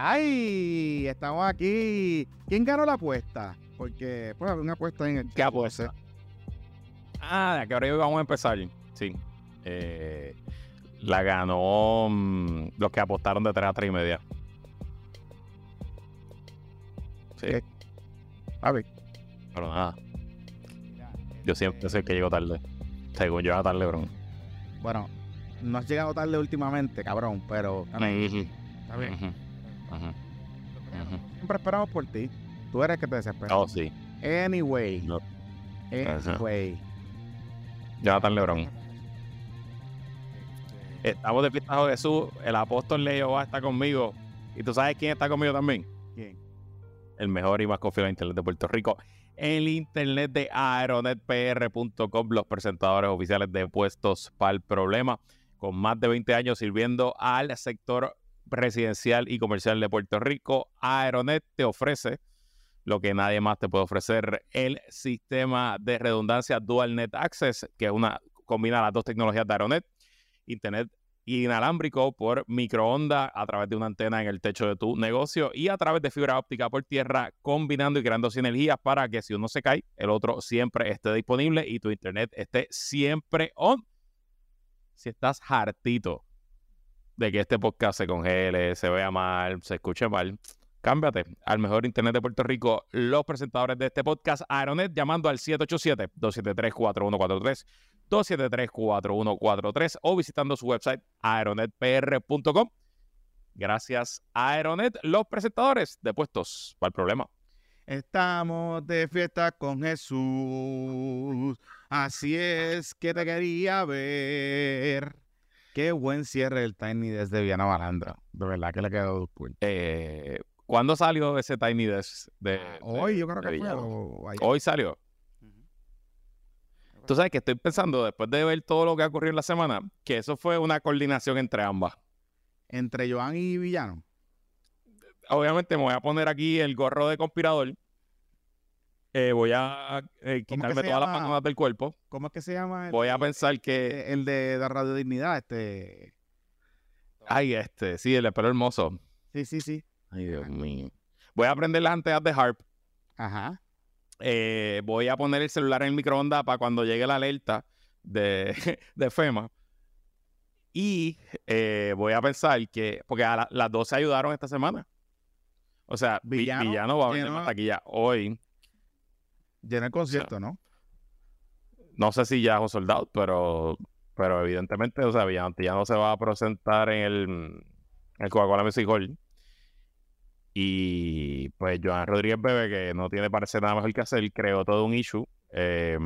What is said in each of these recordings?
¡Ay! Estamos aquí. ¿Quién ganó la apuesta? Porque haber una apuesta en el. ¿Qué apuesta? Ah, que ahora vamos a empezar. Sí. Eh, la ganó mm, los que apostaron de 3 a 3 y media. Sí. ¿Qué? A ver. Pero nada. Yo siempre soy el que llego tarde. Según yo, a tarde, bro. Bueno, no has llegado tarde últimamente, cabrón, pero. Está bien. Ujú, ujú. Siempre esperamos por ti. Tú eres el que te desesperas. Oh, sí. Anyway. No. Anyway. Jonathan Lebron. Estamos de fiesta de Jesús. El apóstol Leo va a estar conmigo. ¿Y tú sabes quién está conmigo también? ¿Quién? El mejor y más confiable internet de Puerto Rico. El internet de aeronetpr.com, los presentadores oficiales de Puestos para el Problema, con más de 20 años sirviendo al sector residencial y comercial de Puerto Rico. Aeronet te ofrece lo que nadie más te puede ofrecer, el sistema de redundancia Dual Net Access, que es una combina las dos tecnologías de Aeronet, internet inalámbrico por microondas a través de una antena en el techo de tu negocio y a través de fibra óptica por tierra, combinando y creando sinergias para que si uno se cae, el otro siempre esté disponible y tu internet esté siempre on. Si estás hartito de que este podcast se congele, se vea mal, se escuche mal, cámbiate al mejor internet de Puerto Rico. Los presentadores de este podcast, Aeronet, llamando al 787-273-4143, 273-4143 o visitando su website aeronetpr.com. Gracias, Aeronet, los presentadores de puestos para el problema. Estamos de fiesta con Jesús. Así es que te quería ver. Qué buen cierre el Tiny desde Viana Malandra. De verdad que le quedó cool. Eh, ¿Cuándo salió ese Tiny Desk de, Hoy de- yo creo de que fue. Villano? o ayer. Hoy salió. Tú sabes que estoy pensando, después de ver todo lo que ha ocurrido en la semana, que eso fue una coordinación entre ambas. Entre Joan y Villano. Obviamente me voy a poner aquí el gorro de conspirador. Eh, voy a ¿Cómo eh, quitarme todas las vacunas del cuerpo. ¿Cómo es que se llama? el- Voy a pensar que... El de la Radio Dignidad, este. Ay, este, sí, el pelo hermoso. Sí, sí, sí. Ay, Dios mío. Voy a aprender las antenas de Harp. Ajá. Eh, voy a poner el celular en el microondas para cuando llegue la alerta de, de FEMA. Y eh, voy a pensar que, porque a la- las dos se ayudaron esta semana. O sea, Vi- Villano Villano, va a vender más taquilla hoy. Llena el concierto, ¿no? No sé si ya es un soldado, pero, pero evidentemente, o sea, Villano ya no se va a presentar en el, en el Coca-Cola Music Hall. Y pues Joan Rodríguez Bebe, que no tiene parece nada mejor que hacer, creó todo un issue eh,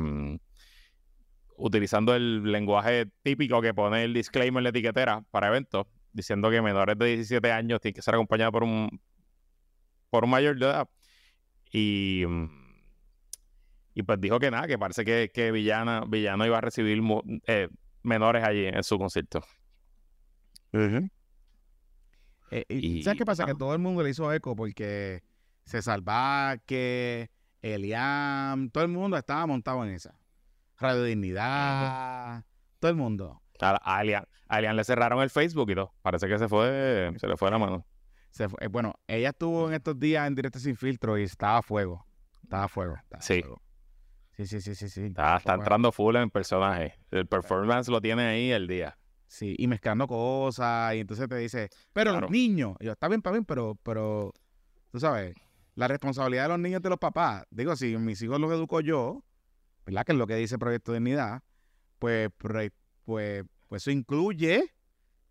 utilizando el lenguaje típico que pone el disclaimer en la etiquetera para eventos, diciendo que menores de 17 años tienen que ser acompañados por un, por un mayor de edad. Y, mm, y pues dijo que nada, que parece que, que Villana, Villano iba a recibir mu- eh, menores allí en su concierto. Eh, y, Y- ¿Sabes qué pasa? Que todo el mundo le hizo eco porque César Vázquez, Eliam, todo el mundo estaba montado en esa. Radio Dignidad, todo el mundo. A, a Alian, a Alian le cerraron el Facebook y todo. Parece que se fue, se le fue la mano. Se fue- eh, bueno, ella estuvo en estos días en directo sin filtro y estaba a fuego. Estaba a fuego. estaba a Sí. fuego. Sí, sí, sí, sí, sí. Está, entrando full en personaje. El performance lo tiene ahí el día. Sí, y mezclando cosas, y entonces te dice, pero Claro. los niños, Y yo, está bien, está bien, pero, pero, tú sabes, la responsabilidad de los niños es de los papás. Digo, si mis hijos los educo yo, ¿verdad? Que es lo que dice Proyecto de Dignidad, pues, pre- pues, pues eso incluye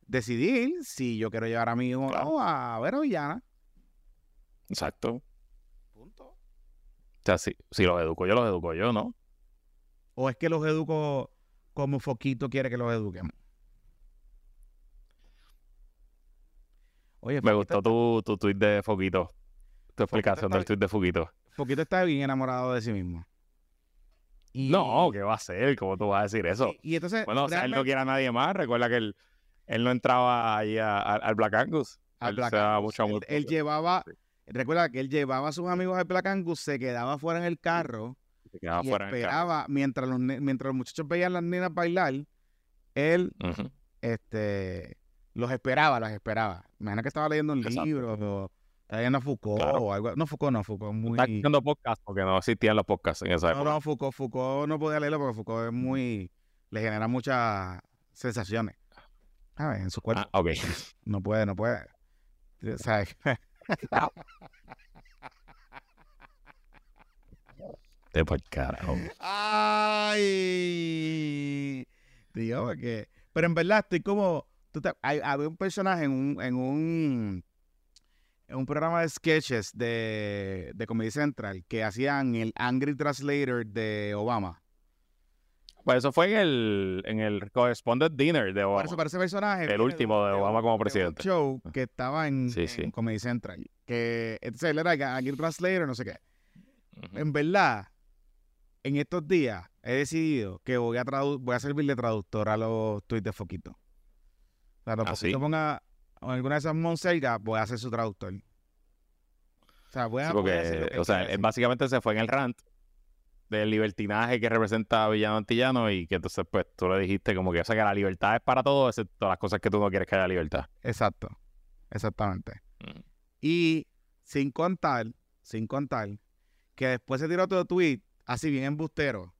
decidir si yo quiero llevar a mi hijo o Claro. no a ver a Villana. Exacto. O sea, si, si los educo yo, los educo yo, ¿no? O es que los educo como Foquito quiere que los eduquemos. Oye, Me Foquito gustó tu, tu tweet de Foquito. Tu explicación está del tweet de Foquito. Foquito está bien enamorado de sí mismo. Y- No, ¿qué va a hacer? ¿Cómo tú vas a decir eso? Y, y entonces, Bueno, o sea, él no quiere a nadie más. Recuerda que él, él no entraba ahí a- a- al Black Angus. al Él Black Angus, él, llevaba, Sí. Recuerda que él llevaba a sus amigos al Black Angus, se quedaba fuera en el carro se quedaba y fuera en el carro. esperaba, mientras los, mientras los muchachos veían las nenas bailar, él este, los esperaba, los esperaba. Imagina que estaba leyendo un Exacto. libro o estaba leyendo a Foucault Claro. o algo. No, Foucault no, Foucault muy... Está escuchando podcast porque no existían los podcasts en esa No, época. no, Foucault, Foucault no podía leerlo porque Foucault es muy... Le genera muchas sensaciones. ¿Sabes? En su cuerpo. Ah, ok. No puede, no puede. O sea, De por carajo. Ay. Digo, porque. Pero en verdad estoy como. tú te- hay- había un personaje en un, en un. En un programa de sketches de, de Comedy Central que hacían el Angry Translator de Obama. Pues eso fue en el, en el Correspondent Dinner de Por Obama. eso parece personaje. El último de Obama como presidente. show que estaba en, Sí, en sí. Comedy Central. Que entonces él era el Angry Translator, no sé qué. En verdad, en estos días he decidido que voy a tradu- voy a servir de traductor a los tweets de Foquito. O sea, ¿Ah, Foquito sí? ponga alguna de esas monselgas, voy a ser su traductor. O sea, voy a, Sí, voy a hacer lo porque, que o sea, él básicamente se fue en el rant del libertinaje que representa a Villano Antillano y que entonces, pues, tú le dijiste como que, o sea, que la libertad es para todos, excepto las cosas que tú no quieres que haya libertad. Exacto. Exactamente. Mm. Y sin contar, sin contar, que después se tiró otro tweet, así bien embustero.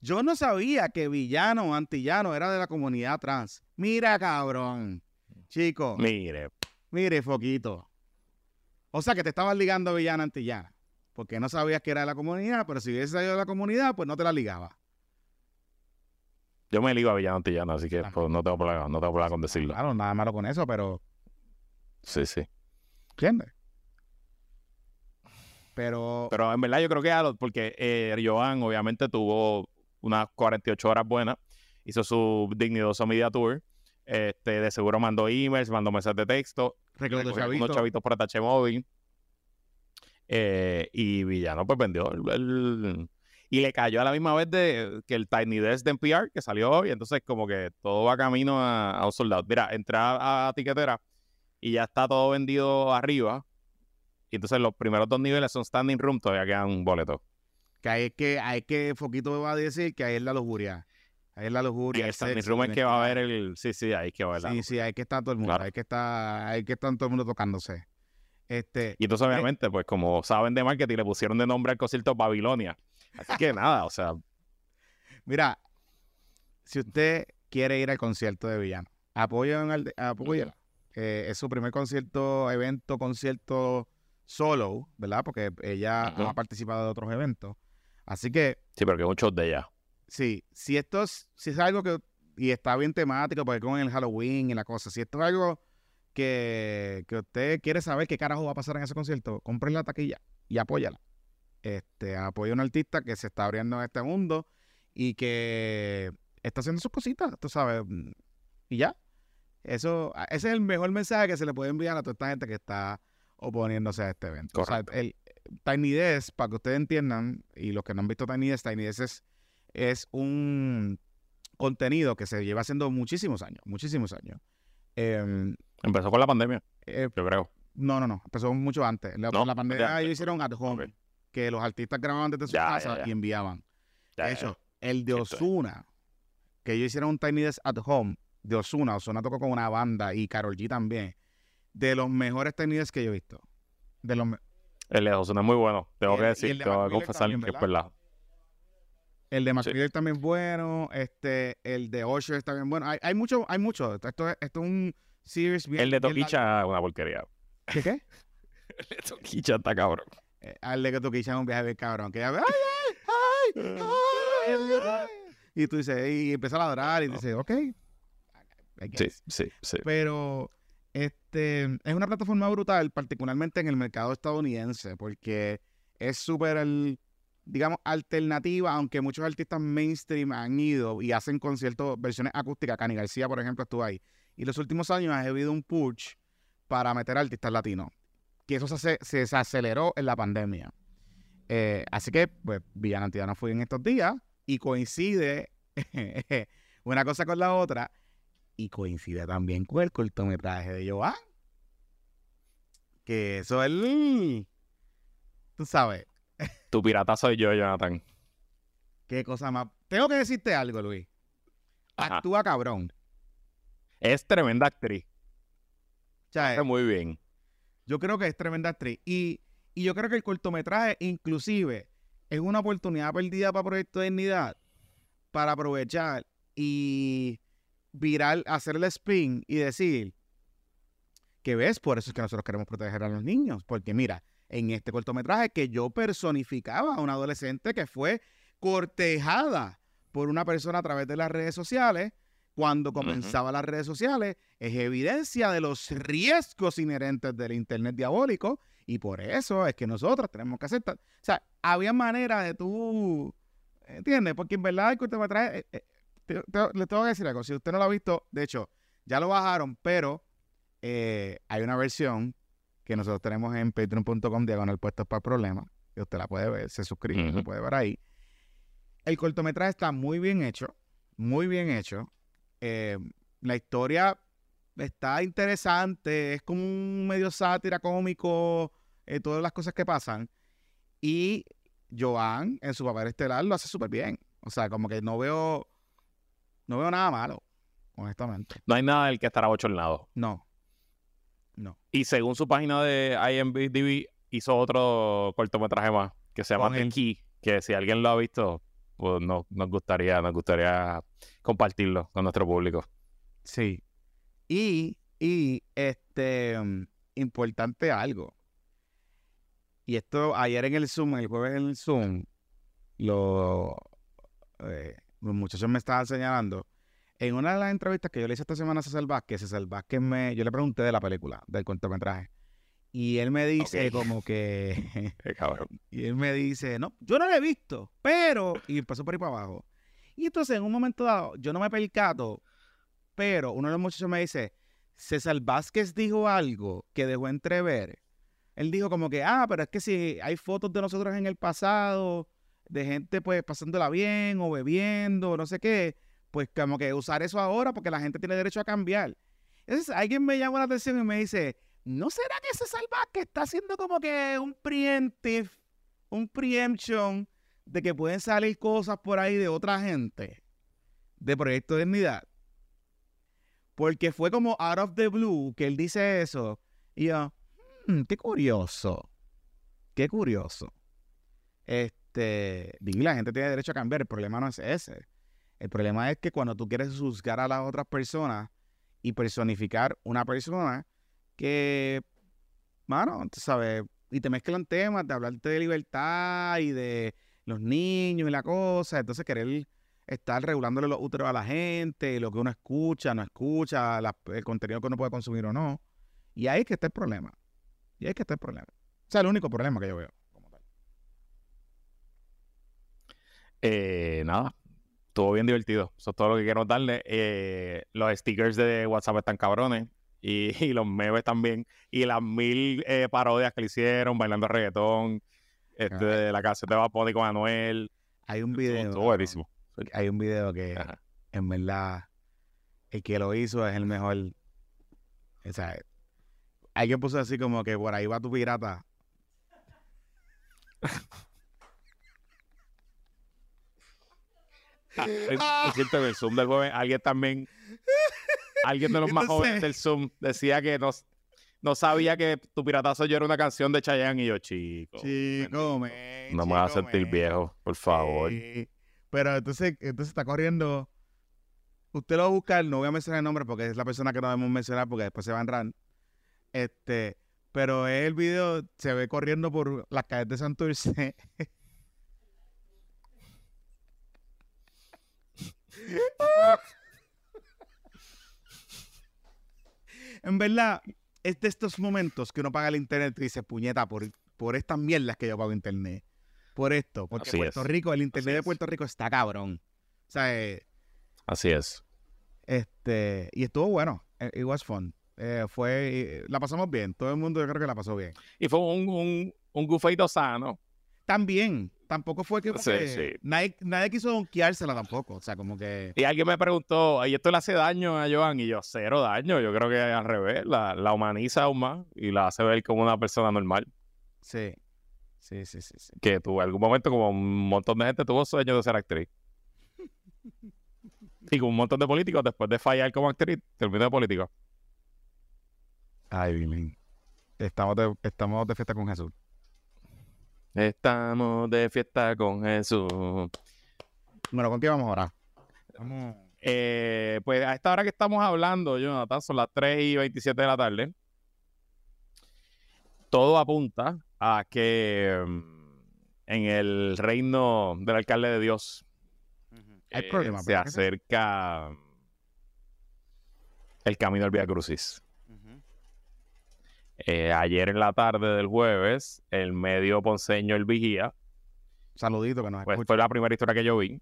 Yo no sabía que villano antillano era de la comunidad trans. Mira, cabrón. Chico, Mire, mire, Foquito. O sea que te estabas ligando a villana antillana. Porque no sabías que era de la comunidad, pero si hubiese salido de la comunidad, pues no te la ligaba. yo me ligo a Villano Antillano, así que Ajá. pues, no tengo problema, no tengo problema con decirlo. Claro, nada malo con eso, pero Sí, sí. ¿entiendes? Pero, Pero en verdad yo creo que a lo- porque eh, Joan obviamente tuvo unas 48 horas buenas, hizo su dignidoso media tour, este, de seguro mandó emails, mandó mensajes de texto, recluto recogió chavito, unos chavitos por atache móvil, eh, y Villano pues vendió el, el- y le cayó a la misma vez de que el Tiny Desk de NPR que salió hoy, entonces como que todo va camino a, a un soldado. Mira, entré a, tiquetera y ya está todo vendido arriba. Y entonces los primeros dos niveles son standing room, todavía quedan boletos. que hay que, hay que Foquito va a decir que ahí es la lujuria. Ahí es la Y lujuria. el el standing sexo, room es que va a haber el. Sí, sí, ahí es que va a haber la- Sí, sí, hay que estar todo el mundo, Claro. hay que estar, hay que estar todo el mundo tocándose. Este, Y entonces, obviamente, pues como saben de marketing, le pusieron de nombre al concierto Babilonia. Así que nada, o sea, mira, si usted quiere ir al concierto de Villano, apoyen al, apóyela. Eh, es su primer concierto, evento, concierto solo, ¿verdad? Porque ella ha participado de otros eventos. Así que sí, pero que es un show de ella. Sí, si esto es, si es algo que, y está bien temático, porque con el Halloween y la cosa, si esto es algo que, que usted quiere saber qué carajo va a pasar en ese concierto, compre la taquilla y apóyala. Este, apoya a un artista que se está abriendo en este mundo y que está haciendo sus cositas, tú sabes, mm, y ya. Eso, ese es el mejor mensaje que se le puede enviar a toda esta gente que está oponiéndose a este evento. O sea, Correcto. el Tiny Desk, para que ustedes entiendan, y los que no han visto Tiny Desk, Tiny Desk es es un contenido que se lleva haciendo muchísimos años, muchísimos años. Em, Empezó con la pandemia, eh, yo creo. no, no, no, empezó mucho antes. La, No, la pandemia ya, ellos hicieron at home, que los artistas grababan desde su Ya, casa ya. y enviaban. De hecho, el de Sí. Osuna, que ellos hicieron un Tiny Desk at home de Osuna, Osuna tocó con una banda y Carol G también, de los mejores Tiny Desk que yo he visto. De los, me- El de Ozuna es muy bueno, tengo que decir, tengo Mac que confesar también, que es ¿verdad? El de Sí. McCready también bueno, este, el de Usher está bien bueno. Hay, hay mucho, hay mucho. Esto es, esto es un series bien. El de. Toquicha es una porquería. ¿Qué qué? El de Toquicha está cabrón. Eh, al de Toquicha es un viaje bien cabrón. Que ya ve, ay, ay, ay, ay, ay. Y tú dices, y empieza a ladrar y dices, ok. Sí, sí, sí. Pero este es una plataforma brutal, particularmente en el mercado estadounidense, porque es súper, el- digamos, alternativa, aunque muchos artistas mainstream han ido y hacen conciertos, versiones acústicas. Cani García, por ejemplo, estuvo ahí. Y los últimos años ha habido un push para meter artistas latinos, que eso se, se, se aceleró en la pandemia. Eh, así que, pues, Villana Antillana fue en estos días y coincide una cosa con la otra y coincide también con el cortometraje de Joan. Que eso es el... Tú sabes, Tu pirata soy yo, Jonathan. qué cosa más... Tengo que decirte algo, Luis. Ajá. Actúa cabrón. Es tremenda actriz. O sea, Está muy bien. yo creo que es tremenda actriz. Y, y yo creo que el cortometraje, inclusive, es una oportunidad perdida para Proyecto Dignidad para aprovechar y virar, hacer el spin y decir que ves, por eso es que nosotros queremos proteger a los niños. Porque mira, en este cortometraje que yo personificaba a una adolescente que fue cortejada por una persona a través de las redes sociales, cuando comenzaba las redes sociales, es evidencia de los riesgos inherentes del Internet diabólico y por eso es que nosotros tenemos que aceptar. O sea, había manera de tú, ¿entiendes? Porque en verdad el cortometraje, eh, eh, te- te- les tengo que decir algo, si usted no lo ha visto, de hecho, ya lo bajaron, pero eh, hay una versión que nosotros tenemos en patreon.com diagonal puestos para el problema, que usted la puede ver, se suscribe, Ujú. se puede ver ahí. El cortometraje está muy bien hecho, muy bien hecho. Eh, la historia está interesante, es como un medio sátira cómico, eh, todas las cosas que pasan. Y Joan, en su papel estelar, lo hace súper bien. O sea, como que no veo, no veo nada malo, honestamente. No hay nada del que estará bochornado. No. No. Y según su página de IMDb, hizo otro cortometraje más que se llama The. Key, que si alguien lo ha visto, pues no, nos gustaría, nos gustaría compartirlo con nuestro público. Sí. Y, y este, mm, importante algo. Y esto ayer en el Zoom, el jueves en el Zoom, lo, eh, los muchachos me estaban señalando. En una de las entrevistas que yo le hice esta semana a César Vázquez, César Vázquez me, yo le pregunté de la película, del cortometraje. Y él me dice como que, y él me dice, no, yo no la he visto, pero, y pasó por ahí para abajo. Y entonces en un momento dado, yo no me percato, pero uno de los muchachos me dice, César Vázquez dijo algo que dejó entrever. Él dijo como que, ah, pero es que si hay fotos de nosotros en el pasado, de gente pues pasándola bien o bebiendo, no sé qué, pues como que usar eso ahora porque la gente tiene derecho a cambiar. Entonces alguien me llamó la atención y me dice, ¿no será que César Vázquez está haciendo como que un preemptive, un preemption de que pueden salir cosas por ahí de otra gente, de Proyecto de Dignidad? Porque fue como out of the blue que él dice eso. Y yo, "Hmm, qué curioso. Qué curioso. Este, la gente tiene derecho a cambiar. El problema no es ese. El problema es que cuando tú quieres juzgar a las otras personas y personificar una persona que, mano, tú sabes, y te mezclan temas de hablarte de libertad y de los niños y la cosa, entonces querer estar regulándole los úteros a la gente, lo que uno escucha, no escucha, el contenido que uno puede consumir o no. Y ahí que está el problema. Y ahí que está el problema. O sea, el único problema que yo veo. Eh, nada, estuvo bien divertido. Eso es todo lo que quiero darle. Eh, los stickers de WhatsApp están cabrones. Y, y los memes también. Y las mil eh, parodias que le hicieron, bailando reggaetón. Este, de la canción de Bunny con Anuel. Hay un video. estuvo buenísimo. Hay un video que Ajá. en verdad el que lo hizo es el mejor. O sea, alguien puso así como que por ahí va tu pirata. Ah, es, cierto, en el Zoom del joven, alguien también, alguien de los más Entonces- jóvenes del Zoom decía que no, no sabía que Tu Piratazo yo era una canción de Chayanne y yo, chico. Chico, men, No me vas a sentir viejo, por favor. Sí. Pero entonces, entonces está corriendo. Usted lo va a buscar, no voy a mencionar el nombre porque es la persona que no debemos mencionar porque después se va a enrar. Este, pero el video se ve corriendo por las calles de Santurce. en verdad, es de estos momentos que uno paga el internet y dice, puñeta, por, por estas mierdas que yo pago internet. Por esto, porque Así Puerto es. Rico, el internet de. Puerto Rico está cabrón. O sea, eh, Así es. este, y estuvo bueno. eh, It was fun. Eh, fue, eh, la pasamos bien. Todo el mundo yo creo que la pasó bien. Y fue un, un, un gufeito sano. También, tampoco fue que, Sí, sí. Nadie, nadie quiso donkeársela tampoco. O sea, como que Y alguien me preguntó, ¿y esto le hace daño a Joan? Y yo, cero daño. Yo creo que al revés, la, la humaniza aún más y la hace ver como una persona normal. sí. Sí, sí, sí, sí. Que tuvo algún momento, como un montón de gente, tuvo sueño de ser actriz. Y con un montón de políticos, después de fallar como actriz, terminó de político. Ay, Billy. Estamos de, estamos de fiesta con Jesús. Estamos de fiesta con Jesús. Bueno, ¿con qué vamos ahora? Vamos. Eh, pues a esta hora que estamos hablando, Jonathan, son las 3 y 27 de la tarde. Todo apunta a que mm, en el reino del alcalde de Dios Hay eh, problemas, se acerca el camino del Vía Crucis. Eh, ayer en la tarde del jueves, el medio ponceño El Vigía, Saludito que nos pues escucha. fue la primera historia que yo vi.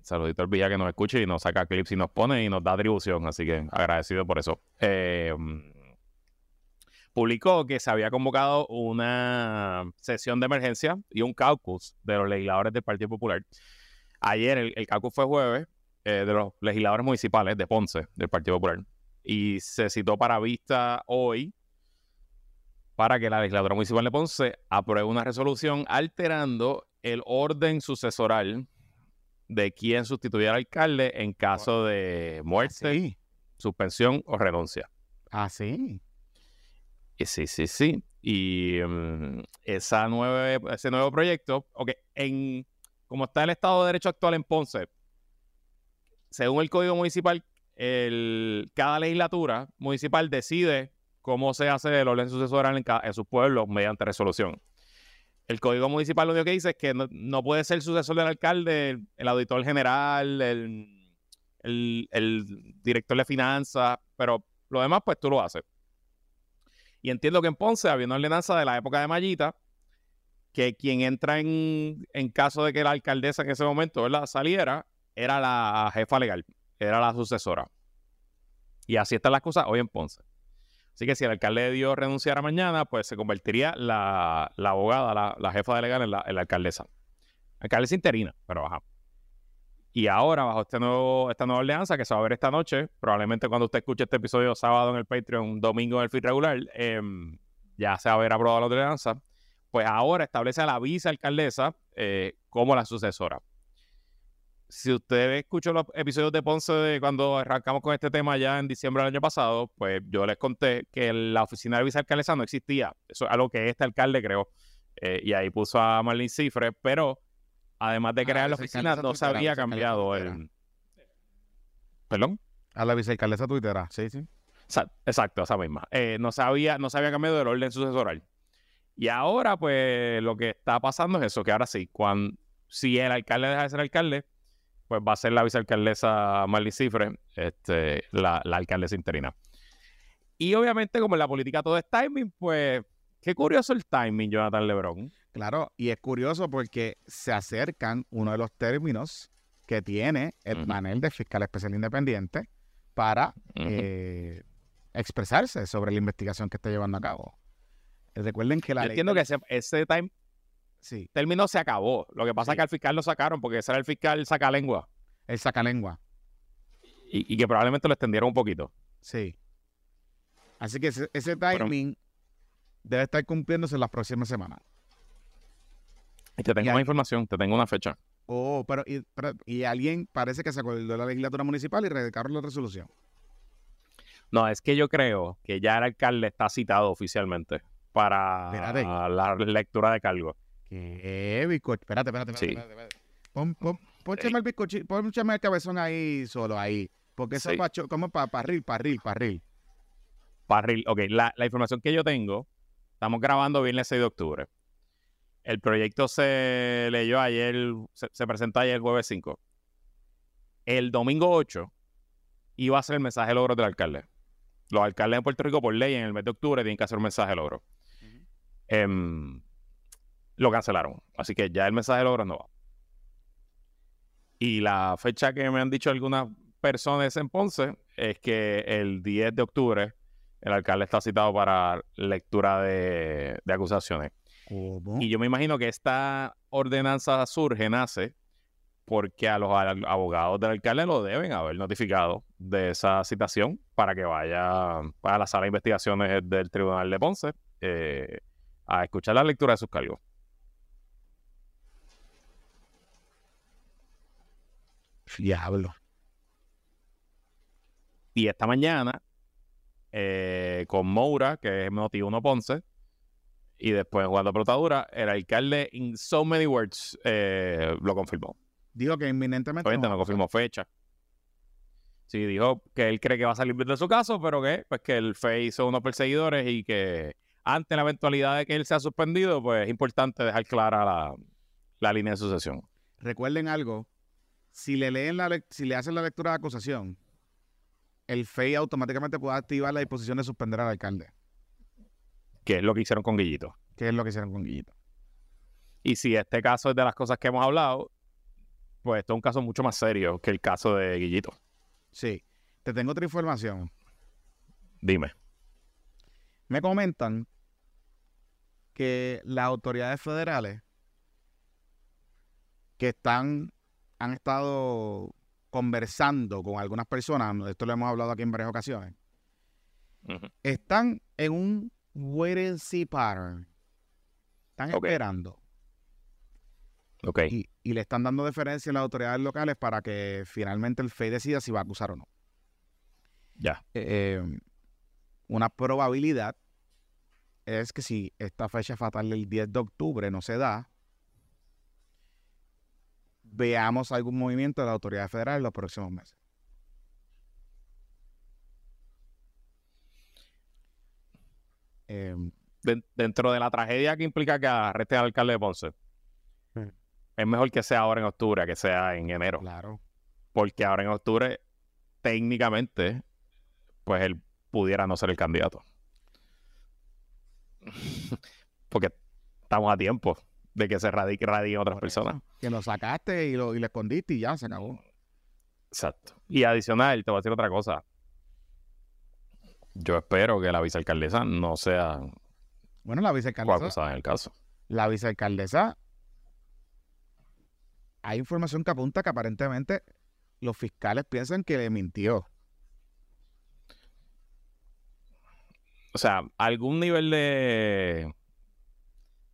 Saludito al Vigía que nos escucha y nos saca clips y nos pone y nos da atribución, así que agradecido por eso. Eh, mm, publicó que se había convocado una sesión de emergencia y un caucus de los legisladores del Partido Popular. Ayer el, el caucus fue jueves eh, de los legisladores municipales de Ponce del Partido Popular y se citó para vista hoy para que la legisladora municipal de Ponce apruebe una resolución alterando el orden sucesoral de quien sustituya al alcalde en caso de muerte, Sí. suspensión o renuncia. Ah, sí. Sí, sí, sí. Y mm, esa nueve, ese nuevo proyecto, ok, en, como está el Estado de Derecho actual en Ponce, según el Código Municipal, el, cada legislatura municipal decide cómo se hace el orden sucesoral en, en sus pueblos mediante resolución. El Código Municipal lo único que dice es que no, puede ser sucesor del alcalde el, auditor general, el, director de finanzas, pero lo demás, pues tú lo haces. Y entiendo que en Ponce había una ordenanza de la época de Mallita que quien entra en, caso de que la alcaldesa en ese momento saliera era la jefa legal, era la sucesora. Y así están las cosas hoy en Ponce. Así que si el alcalde de Dios renunciara mañana, pues se convertiría la, abogada, la, jefa de legal en la, en la alcaldesa. Alcaldesa interina, pero baja. Y ahora, bajo este nuevo, esta nueva alianza que se va a ver esta noche, probablemente cuando usted escuche este episodio sábado en el Patreon, domingo en el feed regular, em, ya se va a haber aprobado la ordenanza, pues ahora establece a la vicealcaldesa eh, como la sucesora. Si usted escuchó los episodios de Ponce de cuando arrancamos con este tema ya en diciembre del año pasado, pues yo les conté que la oficina de vicealcaldesa no existía. Eso es algo que este alcalde creó. Eh, y ahí puso a Marlene Cifre, pero además de Ah, crear la oficina, no se había cambiado el... ¿Perdón? A la vicealcaldesa tuitera. Sí, sí. Exacto, esa misma. Eh, no, se había, no se había cambiado el orden sucesoral. Y ahora, pues, lo que está pasando es eso, que ahora sí, cuando, si el alcalde deja de ser alcalde, pues va a ser la vicealcaldesa Marley Cifre, este, la, la alcaldesa interina. Y obviamente, como en la política todo es timing, pues, qué curioso el timing, Jonathan Lebron. Claro, y es curioso porque se acercan uno de los términos que tiene el Ujú. panel de fiscal especial independiente para eh, expresarse sobre la investigación que está llevando a cabo. Recuerden que la Yo ley entiendo que ese, ese time, sí, término se acabó. Lo que pasa es que al fiscal lo sacaron porque ese era el fiscal sacalengua. el sacalengua. Y, y que probablemente lo extendieron un poquito. Sí. Así que ese, ese Pero- timing debe estar cumpliéndose en las próximas semanas. Y te tengo Y más información, te tengo una fecha. Oh, pero y, pero- y alguien parece que se acordó de la legislatura municipal y radicaron la resolución. No, es que yo creo que ya el alcalde está citado oficialmente para Espérate. la lectura de cargo. ¿Qué bizcocho? Espérate, espérate, espérate. Sí. espérate, espérate. Pon, pon, pónchame el bizcocho, pónchame el cabezón ahí solo, ahí. Porque eso Sí. es como para parril, parril, parril. Parril, ok, la, la información que yo tengo, estamos grabando viernes 6 de octubre. El proyecto se leyó ayer, se, se presentó ayer el jueves 5. El domingo 8 iba a ser el mensaje de logro del alcalde. Los alcaldes en Puerto Rico, por ley, en el mes de octubre, tienen que hacer un mensaje de logro. Em, lo cancelaron. Así que ya el mensaje de logro no va. Y la fecha que me han dicho algunas personas en Ponce es que el 10 de octubre el alcalde está citado para lectura de, de acusaciones. ¿Cómo? Y yo me imagino que esta ordenanza surge, nace, porque a los abogados del alcalde lo deben haber notificado de esa citación para que vaya para la sala de investigaciones del Tribunal de Ponce eh, a escuchar la lectura de sus cargos. Diablo. Y esta mañana, eh, con Moura, que es Noti 1 Ponce, y después jugando protadura, el alcalde, in so many words, eh, lo confirmó. Digo que inminentemente. Obviamente no a confirmó fecha. Sí, dijo que él cree que va a salir de su caso, pero que pues que el FEI son unos perseguidores y que ante la eventualidad de que él sea suspendido, pues es importante dejar clara la, la línea de sucesión. Recuerden algo. Si le leen la si le hacen la lectura de acusación, el FEI automáticamente puede activar la disposición de suspender al alcalde, Que es lo que hicieron con Guillito. que es lo que hicieron con Guillito. Y si este caso es de las cosas que hemos hablado, pues esto es un caso mucho más serio que el caso de Guillito. Sí. Te tengo otra información. Dime. Me comentan que las autoridades federales que están, han estado conversando con algunas personas, esto lo hemos hablado aquí en varias ocasiones, están en un wait and see pattern. Están Ok. esperando Ok. y, y le están dando deferencia a las autoridades locales para que finalmente el FEI decida si va a acusar o no. Ya. eh, una probabilidad es que si esta fecha fatal del 10 de octubre no se da, veamos algún movimiento de la autoridad federal en los próximos meses. Eh, Den- dentro de la tragedia que implica que arresten al alcalde de Ponce, Mm. es mejor que sea ahora en octubre a que sea en enero. claro. Porque ahora en octubre, técnicamente, pues él pudiera no ser el candidato. Porque estamos a tiempo de que se radique, radien otras personas. Que lo sacaste y lo, y lo escondiste y ya se acabó. Exacto. Y adicional, te voy a decir otra cosa. Yo espero que la vicealcaldesa no sea Bueno, la vicealcaldesa, en el caso. la vicealcaldesa, hay información que apunta que aparentemente los fiscales piensan que le mintió. O sea, algún nivel de,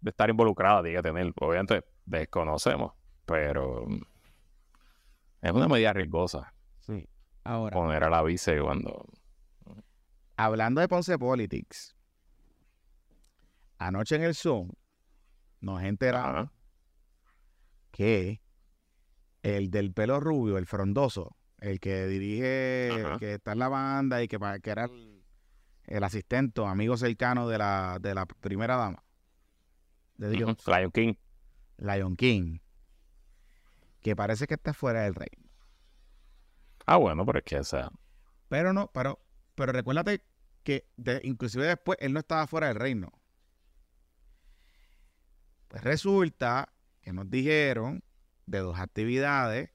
de estar involucrada tiene que tener. Obviamente desconocemos, pero es una medida riesgosa Sí. Ahora, poner a la vice cuando... hablando de Ponce Politics, anoche en el Zoom nos enteramos que el del pelo rubio, el frondoso, el que dirige, que está en la banda y que, que era el, el asistente, amigo cercano de la, de la primera dama, de Dios, Ujú. Lion King. Lion King, que parece que está fuera del reino. Ah, bueno, pero es que, o sea, Pero no, pero, pero recuérdate que de- inclusive después él no estaba fuera del reino. Pues resulta que nos dijeron de dos actividades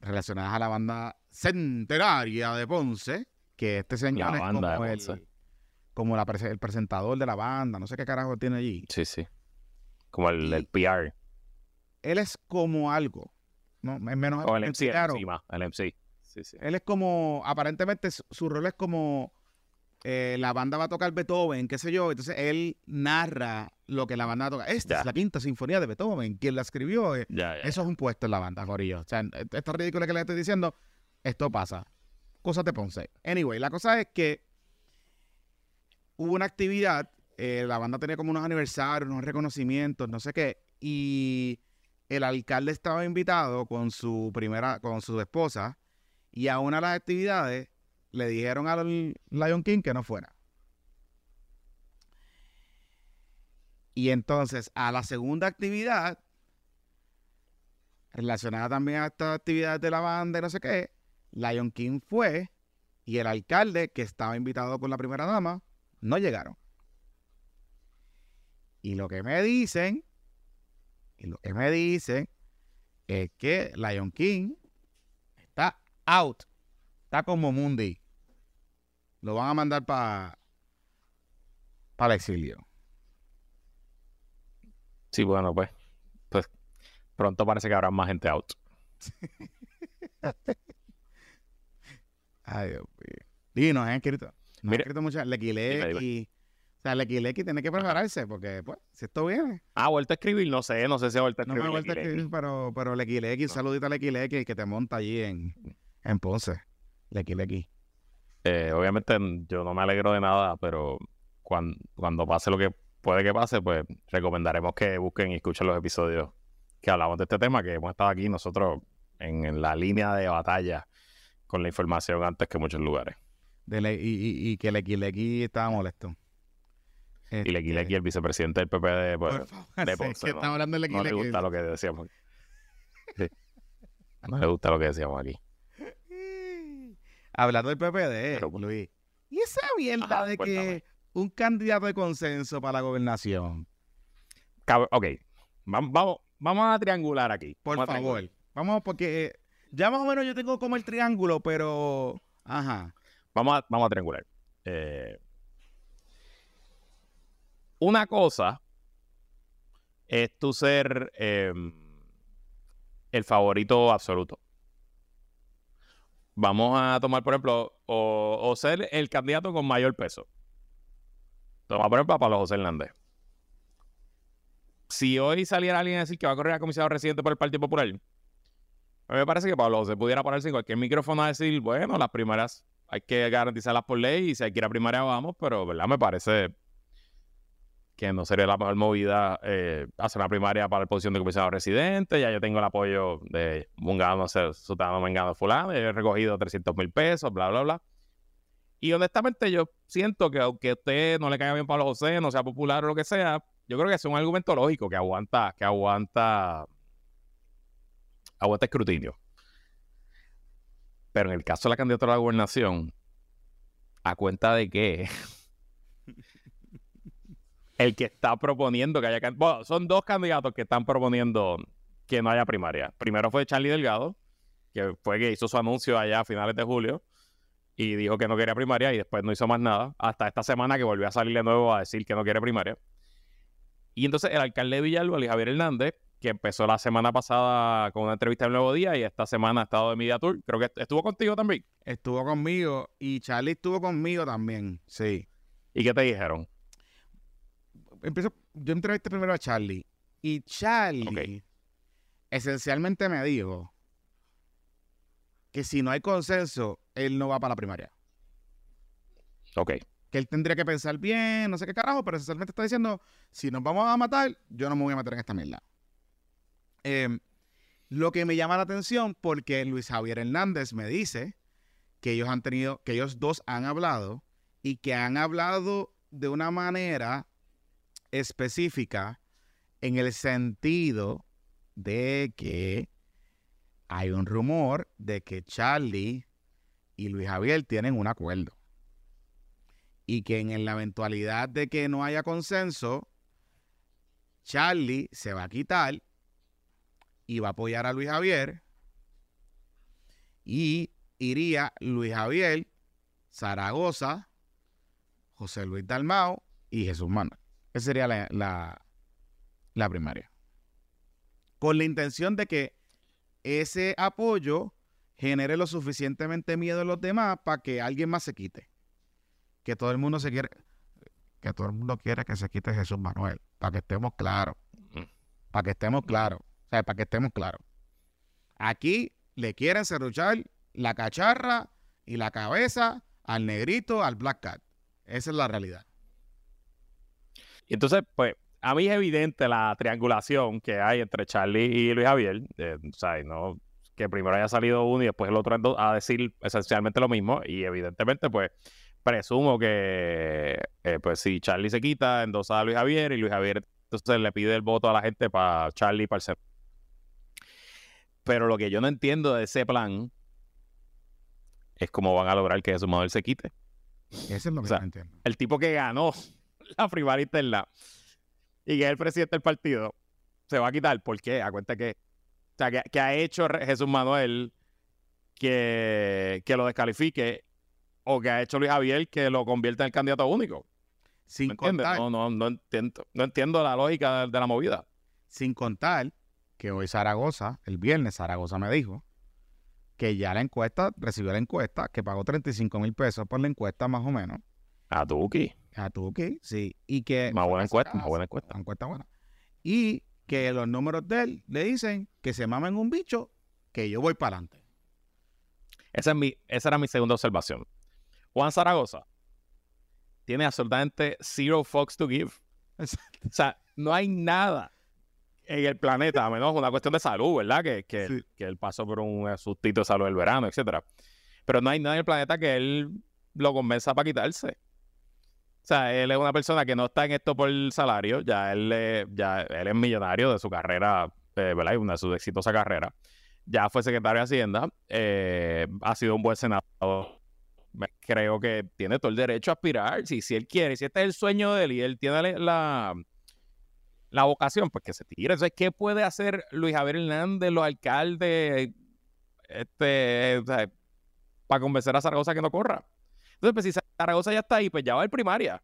relacionadas a la banda centenaria de Ponce, que este señor La es banda de como, el. Como la el presentador de la banda, no sé qué carajo tiene allí. sí, sí. Como el, el PR. Él es como algo, no, es menos O el MC, el claro. MC más, el MC. Sí, sí. Él es como, aparentemente su, rol es como eh, la banda va a tocar Beethoven, qué sé yo, entonces él narra lo que la banda va a tocar. Esta Ya. es la quinta sinfonía de Beethoven, quien la escribió. eh, Ya, ya, Eso es un puesto en la banda, Corillo. O sea, esto es ridículo que le estoy diciendo, esto pasa. Cosas de Ponce. Anyway, la cosa es que hubo una actividad, eh, la banda tenía como unos aniversarios, unos reconocimientos, no sé qué, y el alcalde estaba invitado con su primera, con su esposa, y a una de las actividades le dijeron al Lion King que no fuera. Y entonces, a la segunda actividad, relacionada también a estas actividades de la banda y no sé qué, Lion King fue y el alcalde, que estaba invitado con la primera dama, no llegaron. Y lo que me dicen, y lo que me dicen, es que Lion King está out. Está como Mundi. Lo van a mandar para para el exilio. Sí, bueno, pues, pues pronto parece que habrá más gente out. Ay, Dios mío. Y nos han han Mire, escrito muchas. dime, Lequilequi. O sea, Lequilequi tiene que prepararse porque, pues, si esto viene. Ah, ¿ha vuelto a escribir, no sé, no sé si ha vuelto a No me escribir. vuelto a escribir, pero, pero Lequilequi, un saludito a Lequilequi, el que te monta allí en, en Ponce. Lequilequi. Eh, obviamente yo no me alegro de nada, pero cuando, cuando pase lo que puede que pase, pues recomendaremos que busquen y escuchen los episodios que hablamos de este tema, que hemos estado aquí nosotros en, la línea de batalla con la información antes que muchos lugares. De y, y, que Lequilequi estaba molesto. y Lequilequi, este el vicepresidente del PPD, pues, de Ponce, no, hablando de no le gusta lo que decíamos. No le gusta lo que decíamos aquí. Hablando del PPD, Luis. ¿Y esa mierda de que un candidato de consenso para la gobernación? Ok, vamos, vamos, a triangular aquí. Por favor. Vamos, porque eh, ya más o menos yo tengo como el triángulo, pero. Ajá. Vamos a, triangular. Eh, una cosa es tu ser em, el favorito absoluto. Vamos a tomar, por ejemplo, o, ser el candidato con mayor peso. Toma, por ejemplo, a Pablo José Hernández. Si hoy saliera alguien a decir que va a correr a comisionado residente por el Partido Popular, a mí me parece que Pablo José pudiera pararse en cualquier micrófono a decir, bueno, las primeras hay que garantizarlas por ley y si hay que ir a primaria vamos, pero ¿verdad? Me parece que no sería la mejor movida eh, hacer una primaria para la posición de comisionado residente. Ya yo tengo el apoyo de Mungano, no Sutano Mengano Fulano, he recogido 300 mil pesos, bla, bla, bla. Y honestamente yo siento que aunque a usted no le caiga bien Pablo José, no sea popular o lo que sea, yo creo que es un argumento lógico que aguanta, que aguanta, aguanta escrutinio. Pero en el caso de la candidatura a la gobernación, ¿a cuenta de qué? el que está proponiendo que haya... Bueno, son dos candidatos que están proponiendo que no haya primaria. Primero fue Charlie Delgado, que fue que hizo su anuncio allá a finales de julio y dijo que no quería primaria y después no hizo más nada, hasta esta semana que volvió a salir de nuevo a decir que no quiere primaria. Y entonces el alcalde de Villalba, Javier Hernández, que empezó la semana pasada con una entrevista en Nuevo Día y esta semana ha estado de Media Tour, creo que estuvo contigo también. Estuvo conmigo y Charlie estuvo conmigo también, sí. ¿Y qué te dijeron? empiezo, yo entrevisté primero a Charlie y Charlie esencialmente me dijo que si no hay consenso, él no va para la primaria. Ok. Que él tendría que pensar bien, no sé qué carajo, pero esencialmente está diciendo, si nos vamos a matar, yo no me voy a meter en esta mierda. Em, lo que me llama la atención, porque Luis Javier Hernández me dice que ellos han tenido, que ellos dos han hablado y que han hablado de una manera específica en el sentido de que hay un rumor de que Charlie y Luis Javier tienen un acuerdo. Y que en la eventualidad de que no haya consenso, Charlie se va a quitar y va a apoyar a Luis Javier. Y iría Luis Javier, Zaragoza, José Luis Dalmao y Jesús Manuel. Esa sería la, la, primaria. Con la intención de que ese apoyo genere lo suficientemente miedo en los demás para que alguien más se quite. Que todo el mundo se quiere, que todo el mundo quiere que se quite Jesús Manuel, para que estemos claros. Para que estemos claros. O sea, para que estemos claros. Aquí le quieren cerruchar la cacharra y la cabeza al negrito, al Black Cat. Esa es la realidad. Y entonces, pues, a mí es evidente la triangulación que hay entre Charlie y Luis Javier. O sea, no que primero haya salido uno y después el otro a decir esencialmente lo mismo. Y evidentemente, pues, presumo que, eh, pues, si Charlie se quita, endosa a Luis Javier y Luis Javier entonces le pide el voto a la gente para Charlie y para el. Pero lo que yo no entiendo de ese plan es cómo van a lograr que Jesús Manuel se quite. Eso es lo que entiendo. El tipo que ganó la primaria interna y que es el presidente del partido, se va a quitar. ¿Por qué? A cuenta que, o sea, que, ha hecho Jesús Manuel que, que lo descalifique o que ha hecho Luis Javier que lo convierta en el candidato único. Sin contar. No, no, no entiendo, no entiendo la lógica de, la movida. Sin contar que hoy Zaragoza, el viernes Zaragoza me dijo que ya la encuesta, recibió la encuesta, que pagó 35 mil pesos por la encuesta más o menos. A Tuki. A Tuki, sí. Y que... Más buena encuesta, más buena encuesta. Una encuesta buena. Y que los números de él le dicen que se mamen un bicho, que yo voy para adelante. Esa, es mi, esa era mi segunda observación. Juan Zaragoza tiene absolutamente zero fucks to give. O sea, no hay nada en el planeta, a menos una cuestión de salud, ¿verdad? Que, que, Sí. que él pasó por un sustito de salud del verano, etcétera. Pero no hay nada en el planeta que él lo convenza para quitarse. O sea, él es una persona que no está en esto por el salario, ya él, eh, ya él es millonario de su carrera, eh, ¿verdad? Una de su exitosa carrera. Ya fue secretario de Hacienda, eh, ha sido un buen senador. Creo que tiene todo el derecho a aspirar. Si, si él quiere, si este es el sueño de él y él tiene la- la, vocación, pues que se tire. Entonces, ¿qué puede hacer Luis Javier Hernández, los alcaldes, este, para convencer a Zaragoza que no corra? Entonces, pues si Zaragoza ya está ahí, pues ya va a primaria.